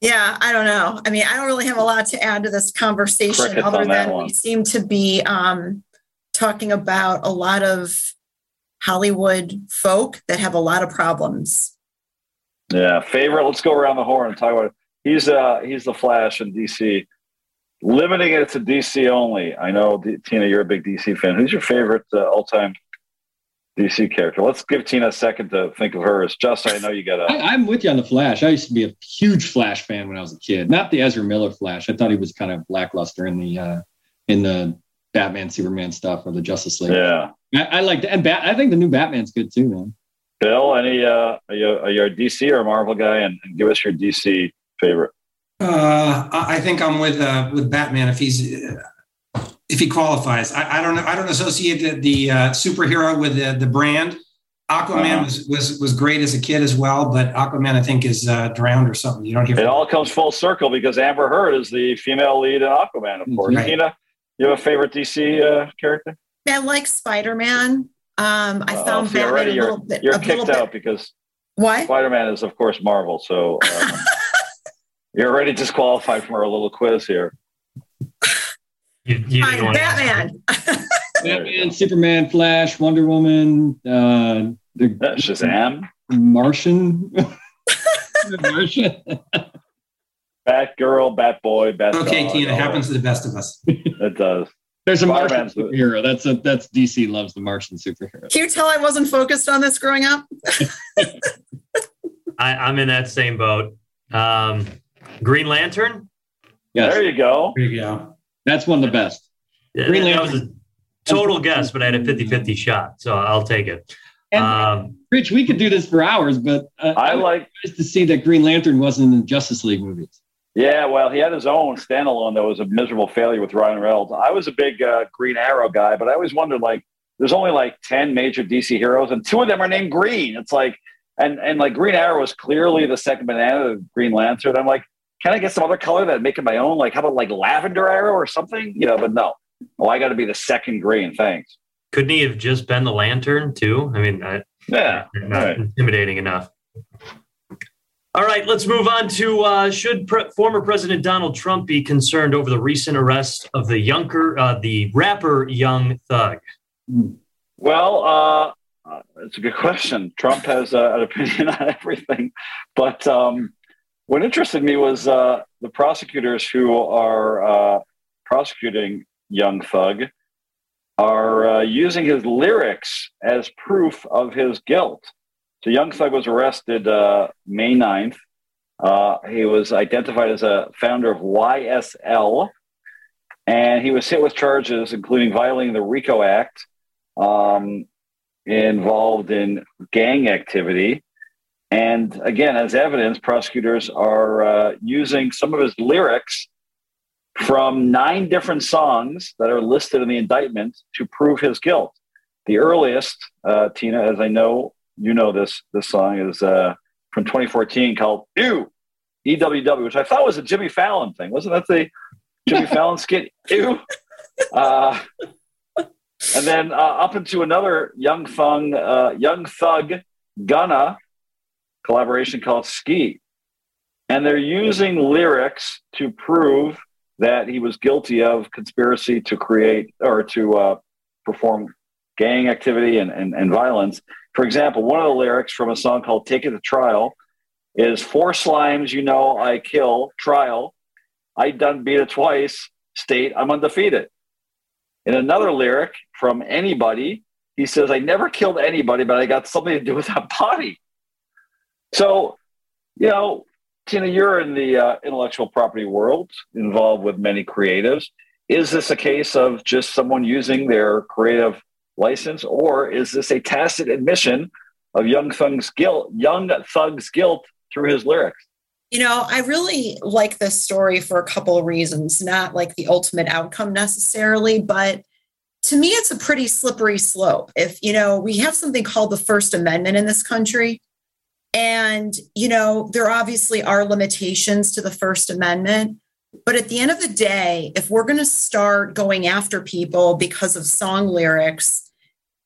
yeah, I don't know. I mean, I don't really have a lot to add to this conversation Crickets other than we seem to be um, talking about a lot of Hollywood folk that have a lot of problems. Yeah, favorite. Let's go around the horn and talk about. It. He's uh he's the Flash in DC limiting it to DC only. I know D- Tina, you're a big DC fan. Who's your favorite uh, all-time DC character? Let's give Tina a second to think of her as just. I know you got a. I, I'm with you on the Flash. I used to be a huge Flash fan when I was a kid. Not the Ezra Miller Flash. I thought he was kind of lackluster in the uh, in the Batman Superman stuff or the Justice League. Yeah, I, I like and Bat. I think the new Batman's good too, man. Bill, any uh, are you, are you a DC or a Marvel guy? And, and give us your DC favorite. Uh, I think I'm with uh, with Batman if he's uh, if he qualifies. I, I don't know. I don't associate the, the uh, superhero with the, the brand. Aquaman uh-huh. was, was was great as a kid as well, but Aquaman I think is uh, drowned or something. You don't hear. It all comes full circle because Amber Heard is the female lead in Aquaman, of course. Right. Tina, you have a favorite DC uh, character? I like Spider Man. Um, I found Batman a little bit. You're kicked out because why? Spider Man is of course Marvel, so. (laughs) Um, You're already disqualified from our little quiz here. You, you I'm Batman. Batman, Superman, Flash, Wonder Woman, uh, the Shazam, Martian. (laughs) Martian. Batgirl, Batboy, Bat. Okay, Tina, it happens to the best of us. it does. There's a Martian Spider-Man's the- superhero. That's a that's DC loves the Martian superhero. Can you tell I wasn't focused on this growing up? (laughs) I, I'm in that same boat. Um, Green Lantern. Yes, There you go. There you go. That's one of the best. Yeah, Green that was a total guess, but I had a 50-50 shot, so I'll take it. And Um, Rich, we could do this for hours, but uh, I I'm like. surprised to see that Green Lantern wasn't in the Justice League movies. Yeah, well, he had his own standalone that was a miserable failure with Ryan Reynolds. I was a big uh, Green Arrow guy, but I always wondered like, there's only like ten major DC heroes, and two of them are named Green. It's like, and and like Green Arrow was clearly the second banana of Green Lantern. I'm like, can I get some other color that make it my own? Like, how about like Lavender Arrow or something? You know, but no. Oh, I got to be the second Green. Thanks. couldn't he have just been the Lantern too? I mean, I, Yeah. not Right. intimidating enough. All right, let's move on to uh, should pre- former President Donald Trump be concerned over the recent arrest of the younger, uh, the rapper Young Thug? Well, uh, uh, it's a good question. Trump has uh, an opinion (laughs) on everything, but um, what interested me was uh, the prosecutors who are uh, prosecuting Young Thug are uh, using his lyrics as proof of his guilt. So Young Thug was arrested uh, May 9th. Uh, he was identified as a founder of YSL, and he was hit with charges including violating the RICO Act, um, involved in gang activity. And again, as evidence, prosecutors are uh, using some of his lyrics from nine different songs that are listed in the indictment to prove his guilt. The earliest, uh, Tina, as I know you know this this song is uh, from 2014 called "Ew," EWW, which I thought was a Jimmy Fallon thing. Wasn't that the Jimmy (laughs) Fallon skit? Ew. Uh, and then uh, up into another Young Thug, uh, Young Thug Gunna collaboration called Ski. And they're using lyrics to prove that he was guilty of conspiracy to create or to uh, perform gang activity and, and, and violence. For example, one of the lyrics from a song called Take It to Trial is Four slimes, you know, I kill, trial. I done beat it twice, state, I'm undefeated. In another lyric from anybody, he says, I never killed anybody, but I got something to do with that body. So, you know, Tina, you're in the uh, intellectual property world, involved with many creatives. Is this a case of just someone using their creative license, or is this a tacit admission of Young Thug's guilt, Young Thug's guilt through his lyrics? You know, I really like this story for a couple of reasons, not like the ultimate outcome necessarily, but to me, it's a pretty slippery slope. If, you know, we have something called the First Amendment in this country, and, you know, there obviously are limitations to the First Amendment. But at the end of the day, if we're going to start going after people because of song lyrics,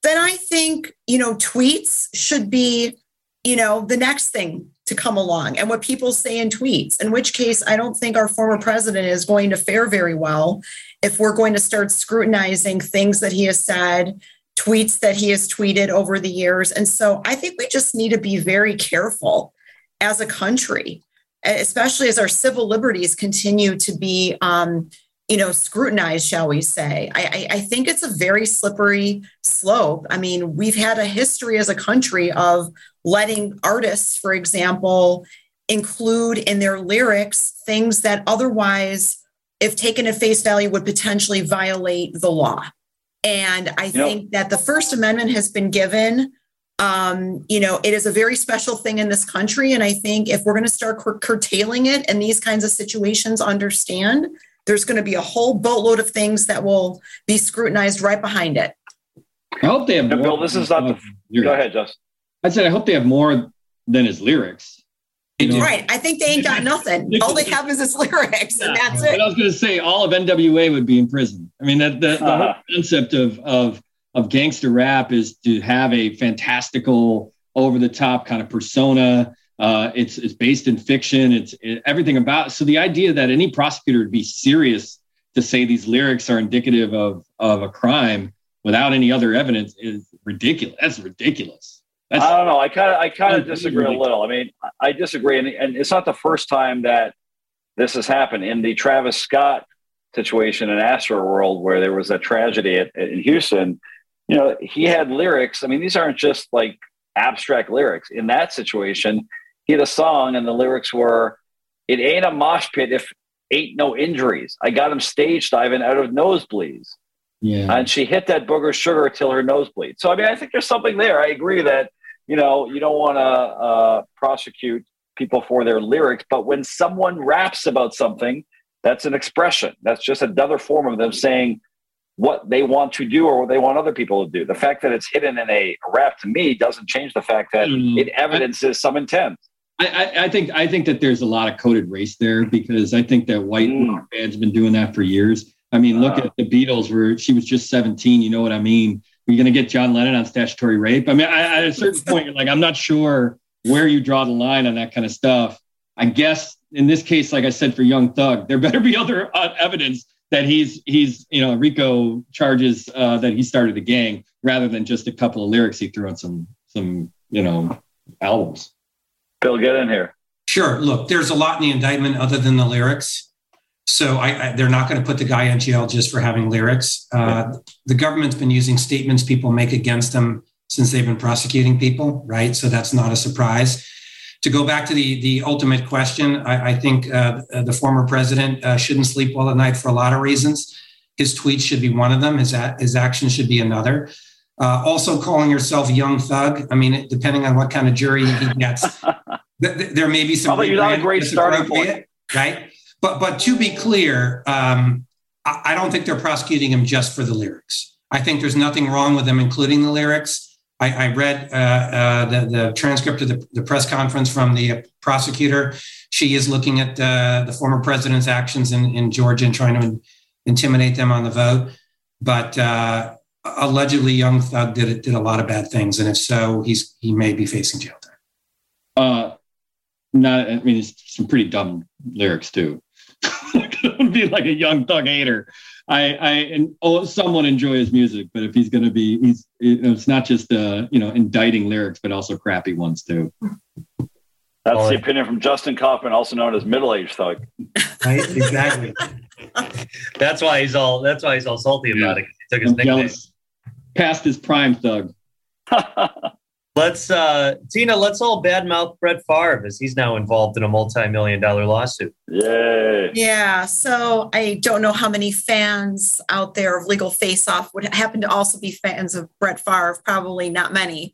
then I think, you know, tweets should be, you know, the next thing to come along and what people say in tweets, in which case I don't think our former president is going to fare very well if we're going to start scrutinizing things that he has said, tweets that he has tweeted over the years. And so I think we just need to be very careful as a country, especially as our civil liberties continue to be, um, you know, scrutinized, shall we say. I, I, I think it's a very slippery slope. I mean, we've had a history as a country of letting artists, for example, include in their lyrics things that otherwise, if taken at face value, would potentially violate the law. And I Yep. think that the First Amendment has been given. Um, you know, it is a very special thing in this country. And I think if we're going to start cur- curtailing it and these kinds of situations, understand there's going to be a whole boatload of things that will be scrutinized right behind it. I hope they have Yeah, more. Bill, this is not the- lyrics. Go ahead, Justin. I said I hope they have more than his lyrics. You know? Right. I think they ain't got nothing. All they have is his lyrics, and that's But it. I was going to say all of NWA would be in prison. I mean, that the, the whole Uh-huh. concept of of of gangster rap is to have a fantastical, over the top kind of persona. Uh, it's it's based in fiction. It's it, everything about. So the idea that any prosecutor would be serious to say these lyrics are indicative of of a crime without any other evidence is ridiculous. That's ridiculous. That's I don't know. I kind of I kind of disagree a little. I mean, I disagree, and, and it's not the first time that this has happened. In the Travis Scott situation in Astro World where there was a tragedy at, in Houston, you know, he had lyrics. I mean, these aren't just like abstract lyrics. In that situation, he had a song and the lyrics were, It ain't a mosh pit if ain't no injuries. I got him stage diving out of nosebleeds. Yeah. And she hit that booger sugar till her nosebleed. So, I mean, I think there's something there. I agree that, you know, you don't want to uh, prosecute people for their lyrics, but when someone raps about something, that's an expression. That's just another form of them saying what they want to do or what they want other people to do. The fact that it's hidden in a rap to me doesn't change the fact that mm. it evidences some intent. I, I, think I think that there's a lot of coded race there because I think that white mm. fans been doing that for years. I mean, look uh, at the Beatles where she was just 17. You know what I mean? Are you going to get John Lennon on statutory rape? I mean, I, at a certain (laughs) point, you're like, I'm not sure where you draw the line on that kind of stuff. I guess in this case, like I said, for Young Thug, there better be other uh, evidence that he's he's you know Rico charges uh, that he started a gang rather than just a couple of lyrics he threw on some some you know albums. Bill, get in here. Sure. Look, there's a lot in the indictment other than the lyrics. So I, I, they're not going to put the guy in jail just for having lyrics. Uh, the government's been using statements people make against them since they've been prosecuting people, right? So that's not a surprise to go back to the the ultimate question, I, I think uh, the former president uh, shouldn't sleep well at night for a lot of reasons. His tweets should be one of them. His his actions should be another. Uh, also, calling yourself young thug. I mean, depending on what kind of jury he gets, (laughs) th- there may be some. Probably not a great starting point, right? But but to be clear, um, I, I don't think they're prosecuting him just for the lyrics. I think there's nothing wrong with them including the lyrics. I, I read uh, uh, the, the, transcript of the, the, press conference from the prosecutor. She is looking at uh, the former president's actions in, in, Georgia and trying to intimidate them on the vote. But uh, allegedly, Young Thug did did a lot of bad things, and if so, he's he may be facing jail time. Uh, not. I mean, it's some pretty dumb lyrics too. (laughs) be like a Young Thug hater. I, I and oh, someone enjoy his music, but if he's going to be, he's it's not just uh, you know indicting lyrics, but also crappy ones too. That's oh, the opinion from Justin Kaufmann, also known as middle aged thug. Right, exactly. (laughs) that's why he's all. That's why he's all salty about it. He took his I'm nickname. Jealous. Past his prime, thug. (laughs) Let's uh Tina, let's all badmouth Brett Favre as he's now involved in a multi-million dollar lawsuit. Yay. Yeah. So I don't know how many fans out there of Legal Face Off would happen to also be fans of Brett Favre, probably not many.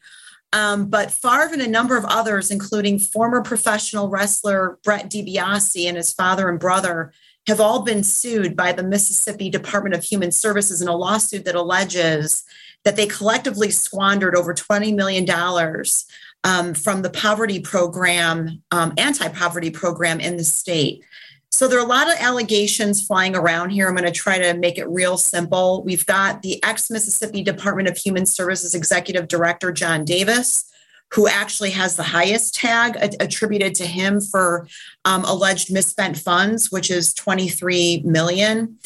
Um, but Favre and a number of others, including former professional wrestler Brett DiBiase and his father and brother, have all been sued by the Mississippi Department of Human Services in a lawsuit that alleges that they collectively squandered over $20 million um, from the poverty program, um, anti poverty program in the state. So there are a lot of allegations flying around here. I'm going to try to make it real simple. We've got the ex Mississippi Department of Human Services Executive Director, John Davis, who actually has the highest tag attributed to him for um, alleged misspent funds, which is 23 million.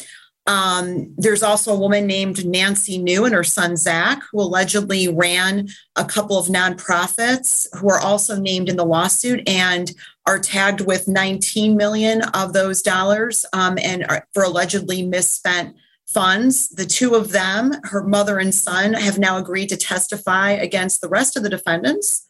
Um, there's also a woman named Nancy New and her son Zach, who allegedly ran a couple of nonprofits who are also named in the lawsuit and are tagged with 19 million of those dollars um, and are, for allegedly misspent funds. The two of them, her mother and son, have now agreed to testify against the rest of the defendants.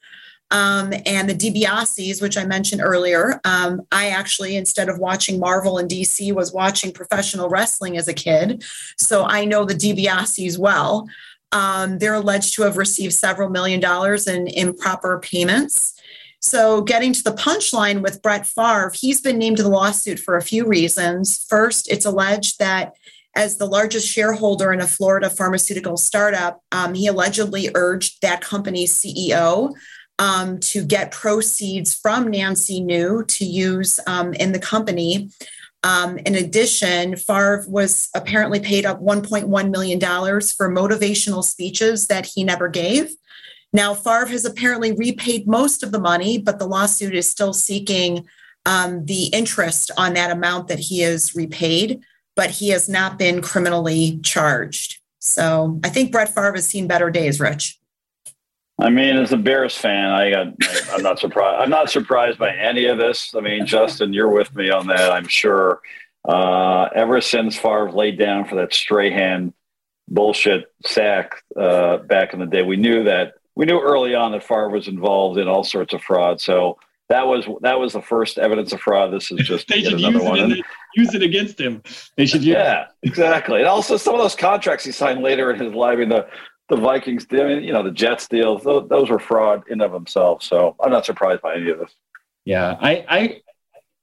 Um, and the DiBiases, which I mentioned earlier. Um, I actually, instead of watching Marvel and DC, was watching professional wrestling as a kid. So I know the DiBiases well. Um, they're alleged to have received several million dollars in improper payments. So, getting to the punchline with Brett Favre, he's been named to the lawsuit for a few reasons. First, it's alleged that as the largest shareholder in a Florida pharmaceutical startup, um, he allegedly urged that company's CEO um, to get proceeds from Nancy New to use um, in the company. Um, in addition, Favre was apparently paid up $1.1 million for motivational speeches that he never gave. Now, Favre has apparently repaid most of the money, but the lawsuit is still seeking um, the interest on that amount that he has repaid, but he has not been criminally charged. So I think Brett Favre has seen better days, Rich. I mean, as a Bears fan, I got. I'm not surprised. I'm not surprised by any of this. I mean, Justin, you're with me on that. I'm sure. Uh, ever since Favre laid down for that Strahan bullshit sack uh, back in the day, we knew that we knew early on that Favre was involved in all sorts of fraud. So that was that was the first evidence of fraud. This is just they should use it, and use it against him. They should use yeah, exactly. And also some of those contracts he signed later in his life, I mean, the the Vikings, deal, I mean, you know, the Jets deals, those, those were fraud in of themselves. So I'm not surprised by any of this. Yeah, I, I,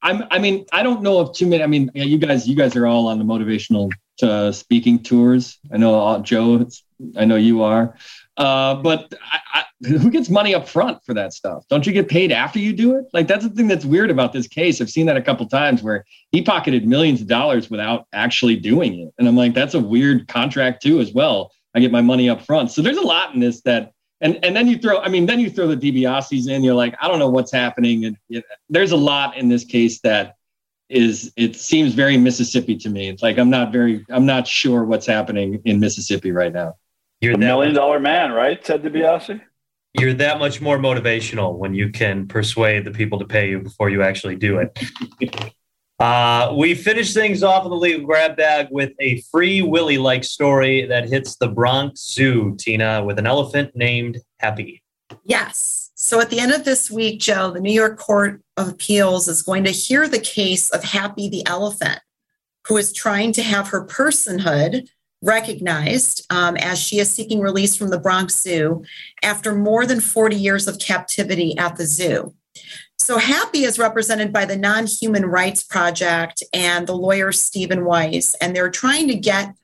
I'm, I mean, I don't know if too many. I mean, you guys, you guys are all on the motivational uh, speaking tours. I know uh, Joe. I know you are. Uh, but I, I, who gets money up front for that stuff? Don't you get paid after you do it? Like that's the thing that's weird about this case. I've seen that a couple times where he pocketed millions of dollars without actually doing it, and I'm like, that's a weird contract too, as well. I get my money up front. So there's a lot in this that and and then you throw i mean then you throw the DiBiase's in you're like i don't know what's happening. And you know, there's a lot in this case that is it seems very mississippi to me. It's like i'm not very i'm not sure what's happening in mississippi right now. You're a million dollar man right? Ted DiBiase? You're that much more motivational when you can persuade the people to pay you before you actually do it (laughs) Uh, we finish things off in the legal grab bag with a free Willy like story that hits the Bronx Zoo, Tina, with an elephant named Happy. Yes. So at the end of this week, Joe, the New York Court of Appeals is going to hear the case of Happy the elephant, who is trying to have her personhood recognized um, as she is seeking release from the Bronx Zoo after more than 40 years of captivity at the zoo. So Happy is represented by the Non Human Rights Project and the lawyer Steven Wise, and they're trying to get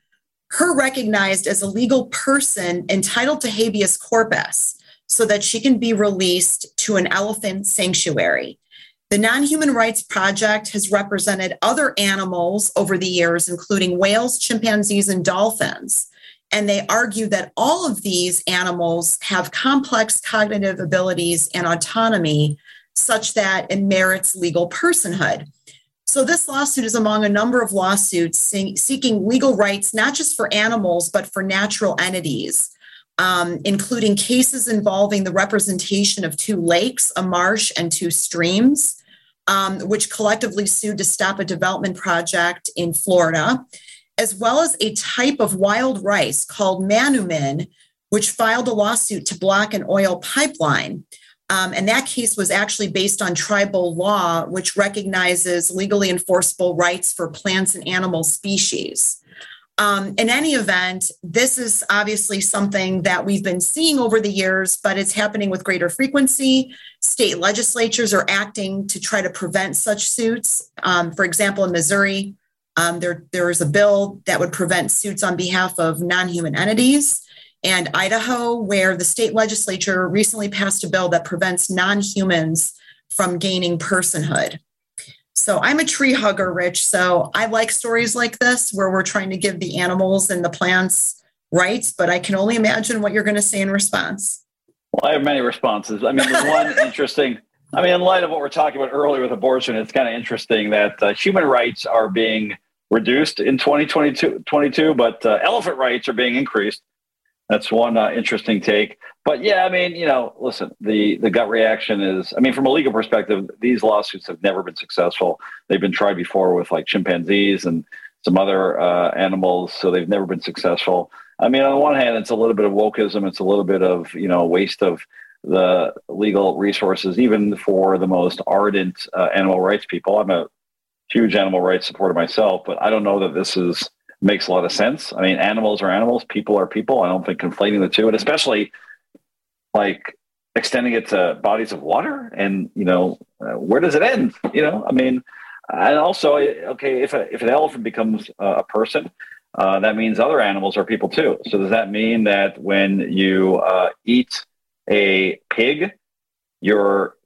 her recognized as a legal person entitled to habeas corpus so that she can be released to an elephant sanctuary. The Non Human Rights Project has represented other animals over the years, including whales, chimpanzees, and dolphins. And they argue that all of these animals have complex cognitive abilities and autonomy such that it merits legal personhood. So, this lawsuit is among a number of lawsuits seeking legal rights, not just for animals, but for natural entities, um, including cases involving the representation of two lakes, a marsh, and two streams, um, which collectively sued to stop a development project in Florida, as well as a type of wild rice called manoomin, which filed a lawsuit to block an oil pipeline. Um, and that case was actually based on tribal law, which recognizes legally enforceable rights for plants and animal species. Um, in any event, this is obviously something that we've been seeing over the years, but it's happening with greater frequency. State legislatures are acting to try to prevent such suits. Um, for example, in Missouri, um, there, there is a bill that would prevent suits on behalf of non human entities and Idaho, where the state legislature recently passed a bill that prevents non humans from gaining personhood. So I'm a tree hugger, Rich. So I like stories like this where we're trying to give the animals and the plants rights, but I can only imagine what you're going to say in response. Well, I have many responses. I mean, one (laughs) interesting. I mean, in light of what we're talking about earlier with abortion, it's kind of interesting that uh, human rights are being reduced in 2022, 22, but uh, elephant rights are being increased. That's one uh, interesting take. But yeah, I mean, you know, listen, the the gut reaction is, I mean, from a legal perspective, these lawsuits have never been successful. They've been tried before with like chimpanzees and some other uh, animals, so they've never been successful. I mean, on the one hand, it's a little bit of wokeism. It's a little bit of you know waste of the legal resources, even for the most ardent uh, animal rights people. I'm a huge animal rights supporter myself, but I don't know that this is makes a lot of sense. I mean, animals are animals, people are people. I don't think conflating the two, and especially like extending it to bodies of water, and you know, uh, where does it end? You know, I mean, and also, okay, if a, if an elephant becomes a person, uh, that means other animals are people too. So does that mean that when you uh, eat a pig, you're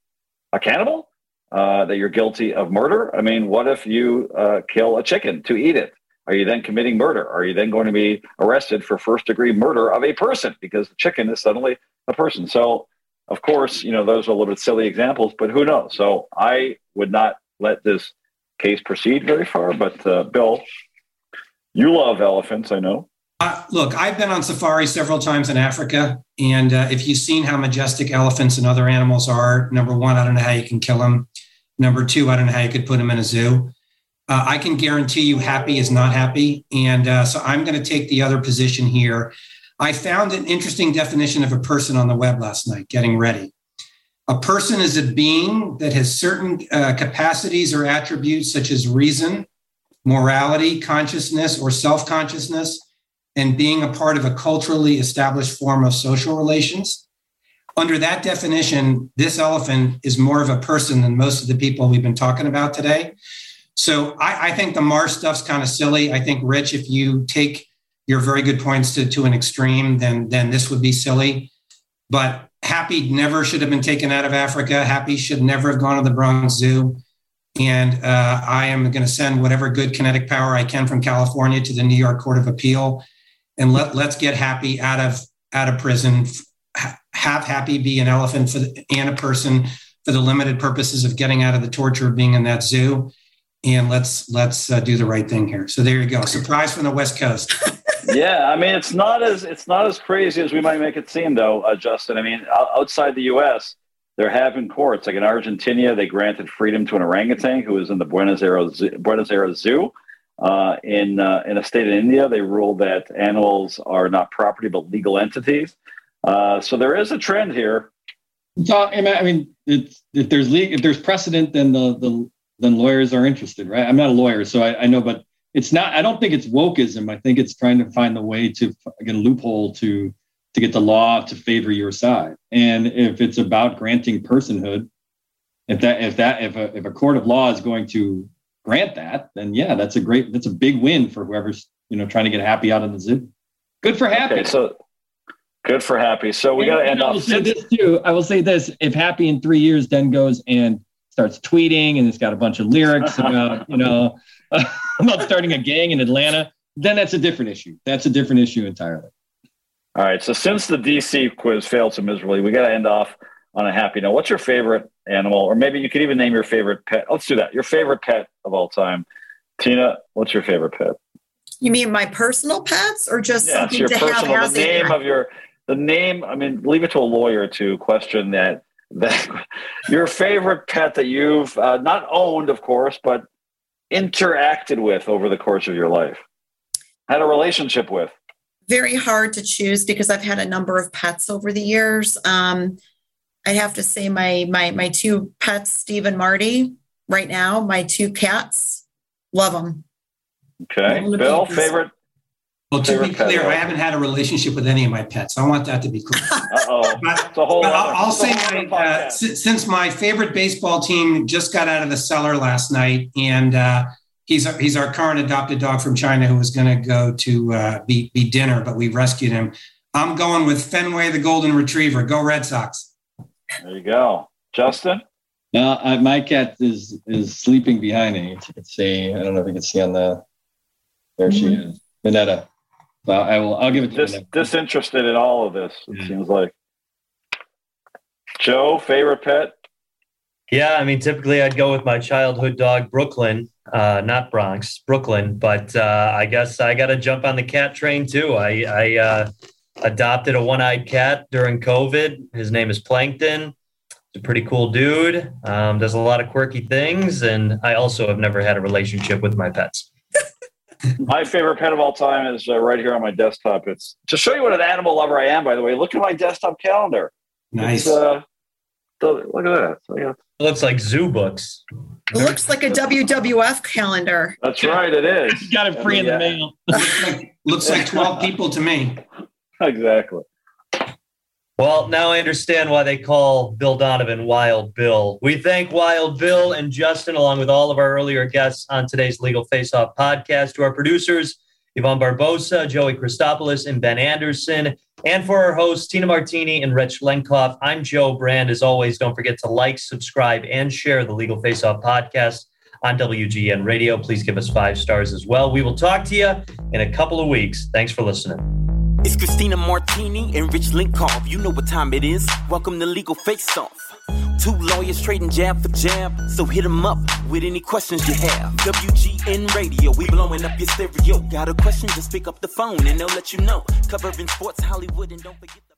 a cannibal? Uh, that you're guilty of murder? I mean, what if you uh, kill a chicken to eat it? Are you then committing murder? Are you then going to be arrested for first degree murder of a person because the chicken is suddenly a person? So, of course, you know, those are a little bit silly examples, but who knows? So, I would not let this case proceed very far. But, uh, Bill, you love elephants, I know. Uh, look, I've been on safari several times in Africa. And uh, if you've seen how majestic elephants and other animals are, number one, I don't know how you can kill them. Number two, I don't know how you could put them in a zoo. Uh, I can guarantee you happy is not happy. And uh, so I'm going to take the other position here. I found an interesting definition of a person on the web last night, getting ready. A person is a being that has certain uh, capacities or attributes such as reason, morality, consciousness, or self consciousness, and being a part of a culturally established form of social relations. Under that definition, this elephant is more of a person than most of the people we've been talking about today. So I, I think the Mars stuff's kind of silly. I think, Rich, if you take your very good points to, to an extreme, then, then this would be silly. But Happy never should have been taken out of Africa. Happy should never have gone to the Bronx Zoo. And uh, I am going to send whatever good kinetic power I can from California to the New York Court of Appeal, and let let's get Happy out of out of prison. Have Happy be an elephant for the, and a person for the limited purposes of getting out of the torture of being in that zoo. And let's let's uh, do the right thing here. So there you go. Surprise from the West Coast. (laughs) yeah, I mean it's not as it's not as crazy as we might make it seem, though, uh, Justin. I mean, outside the U.S., they're having courts. Like in Argentina, they granted freedom to an orangutan who was in the Buenos Aires Buenos Aires Zoo. Uh, in uh, in a state in India, they ruled that animals are not property but legal entities. Uh, so there is a trend here. So, I mean, if there's if there's precedent, then the, the then lawyers are interested, right? I'm not a lawyer, so I, I know, but it's not i don't think it's wokeism. I think it's trying to find the way to get a loophole to to get the law to favor your side. And if it's about granting personhood if that if that if a, if a court of law is going to grant that then yeah that's a great that's a big win for whoever's you know trying to get happy out of the zoo. Good for happy. okay, so good for happy. So we got to end I will say this too i will say this if happy in three years then goes and starts tweeting and it's got a bunch of lyrics (laughs) about you know (laughs) about starting a gang in Atlanta, then that's a different issue. That's a different issue entirely. All right. So since the DC quiz failed so miserably, we got to end off on a happy note. What's your favorite animal? Or maybe you could even name your favorite pet. Let's do that. Your favorite pet of all time. Tina, what's your favorite pet? You mean my personal pets or just yes, something your to personal, have the name of your the name, I mean, leave it to a lawyer to question that that your favorite pet that you've uh, not owned, of course, but interacted with over the course of your life, had a relationship with? Very hard to choose because I've had a number of pets over the years. Um, I'd have to say my my my two pets, Steve and Marty, right now. My two cats, love them. Okay, Bill, favorite well, to be clear, I haven't had a relationship with any of my pets. I want that to be clear. Uh oh, (laughs) but, I'll, I'll say my, uh, s- since my favorite baseball team just got out of the cellar last night, and uh, he's he's our current adopted dog from China who was going to go to uh, be be dinner, but we rescued him. I'm going with Fenway the Golden Retriever. Go Red Sox. There you go, Justin. No, I, my cat is is sleeping behind me. You can see. I don't know if you can see on the. There she mm-hmm. is, Minetta. Well, I will. I'll give it to Dis, disinterested in all of this. It seems like. Joe, favorite pet? Yeah, I mean, typically I'd go with my childhood dog, Brooklyn, uh, not Bronx, Brooklyn. But uh, I guess I got to jump on the cat train too. I, I uh, adopted a one-eyed cat during COVID. His name is Plankton. He's a pretty cool dude. Um, does a lot of quirky things, and I also have never had a relationship with my pets my favorite pet of all time is uh, right here on my desktop. It's to show you what an animal lover I am. By the way, look at my desktop calendar. Nice. Uh, look at that. So, yeah. It looks like zoo books. It looks like a WWF calendar. That's right. It is. (laughs) got it free in the mail. looks, (laughs) like, (laughs) looks like twelve people to me. Exactly. Well, now I understand why they call Bill Donovan Wild Bill. We thank Wild Bill and Justin, along with all of our earlier guests on today's Legal Face Off podcast, to our producers, Yvonne Barbosa, Joey Christopoulos, and Ben Anderson, and for our hosts, Tina Martini and Rich Lenkoff, I'm Joe Brand. As always, don't forget to like, subscribe, and share the Legal Face Off podcast on WGN Radio. Please give us five stars as well. We will talk to you in a couple of weeks. Thanks for listening. It's Christina Martini and Rich Lenkoff. You know what time it is. Welcome to Legal Face Off. Two lawyers trading jab for jab. So hit them up with any questions you have. WGN Radio, we blowing up your stereo. Got a question? Just pick up the phone and they'll let you know. Covering sports, Hollywood, and don't forget.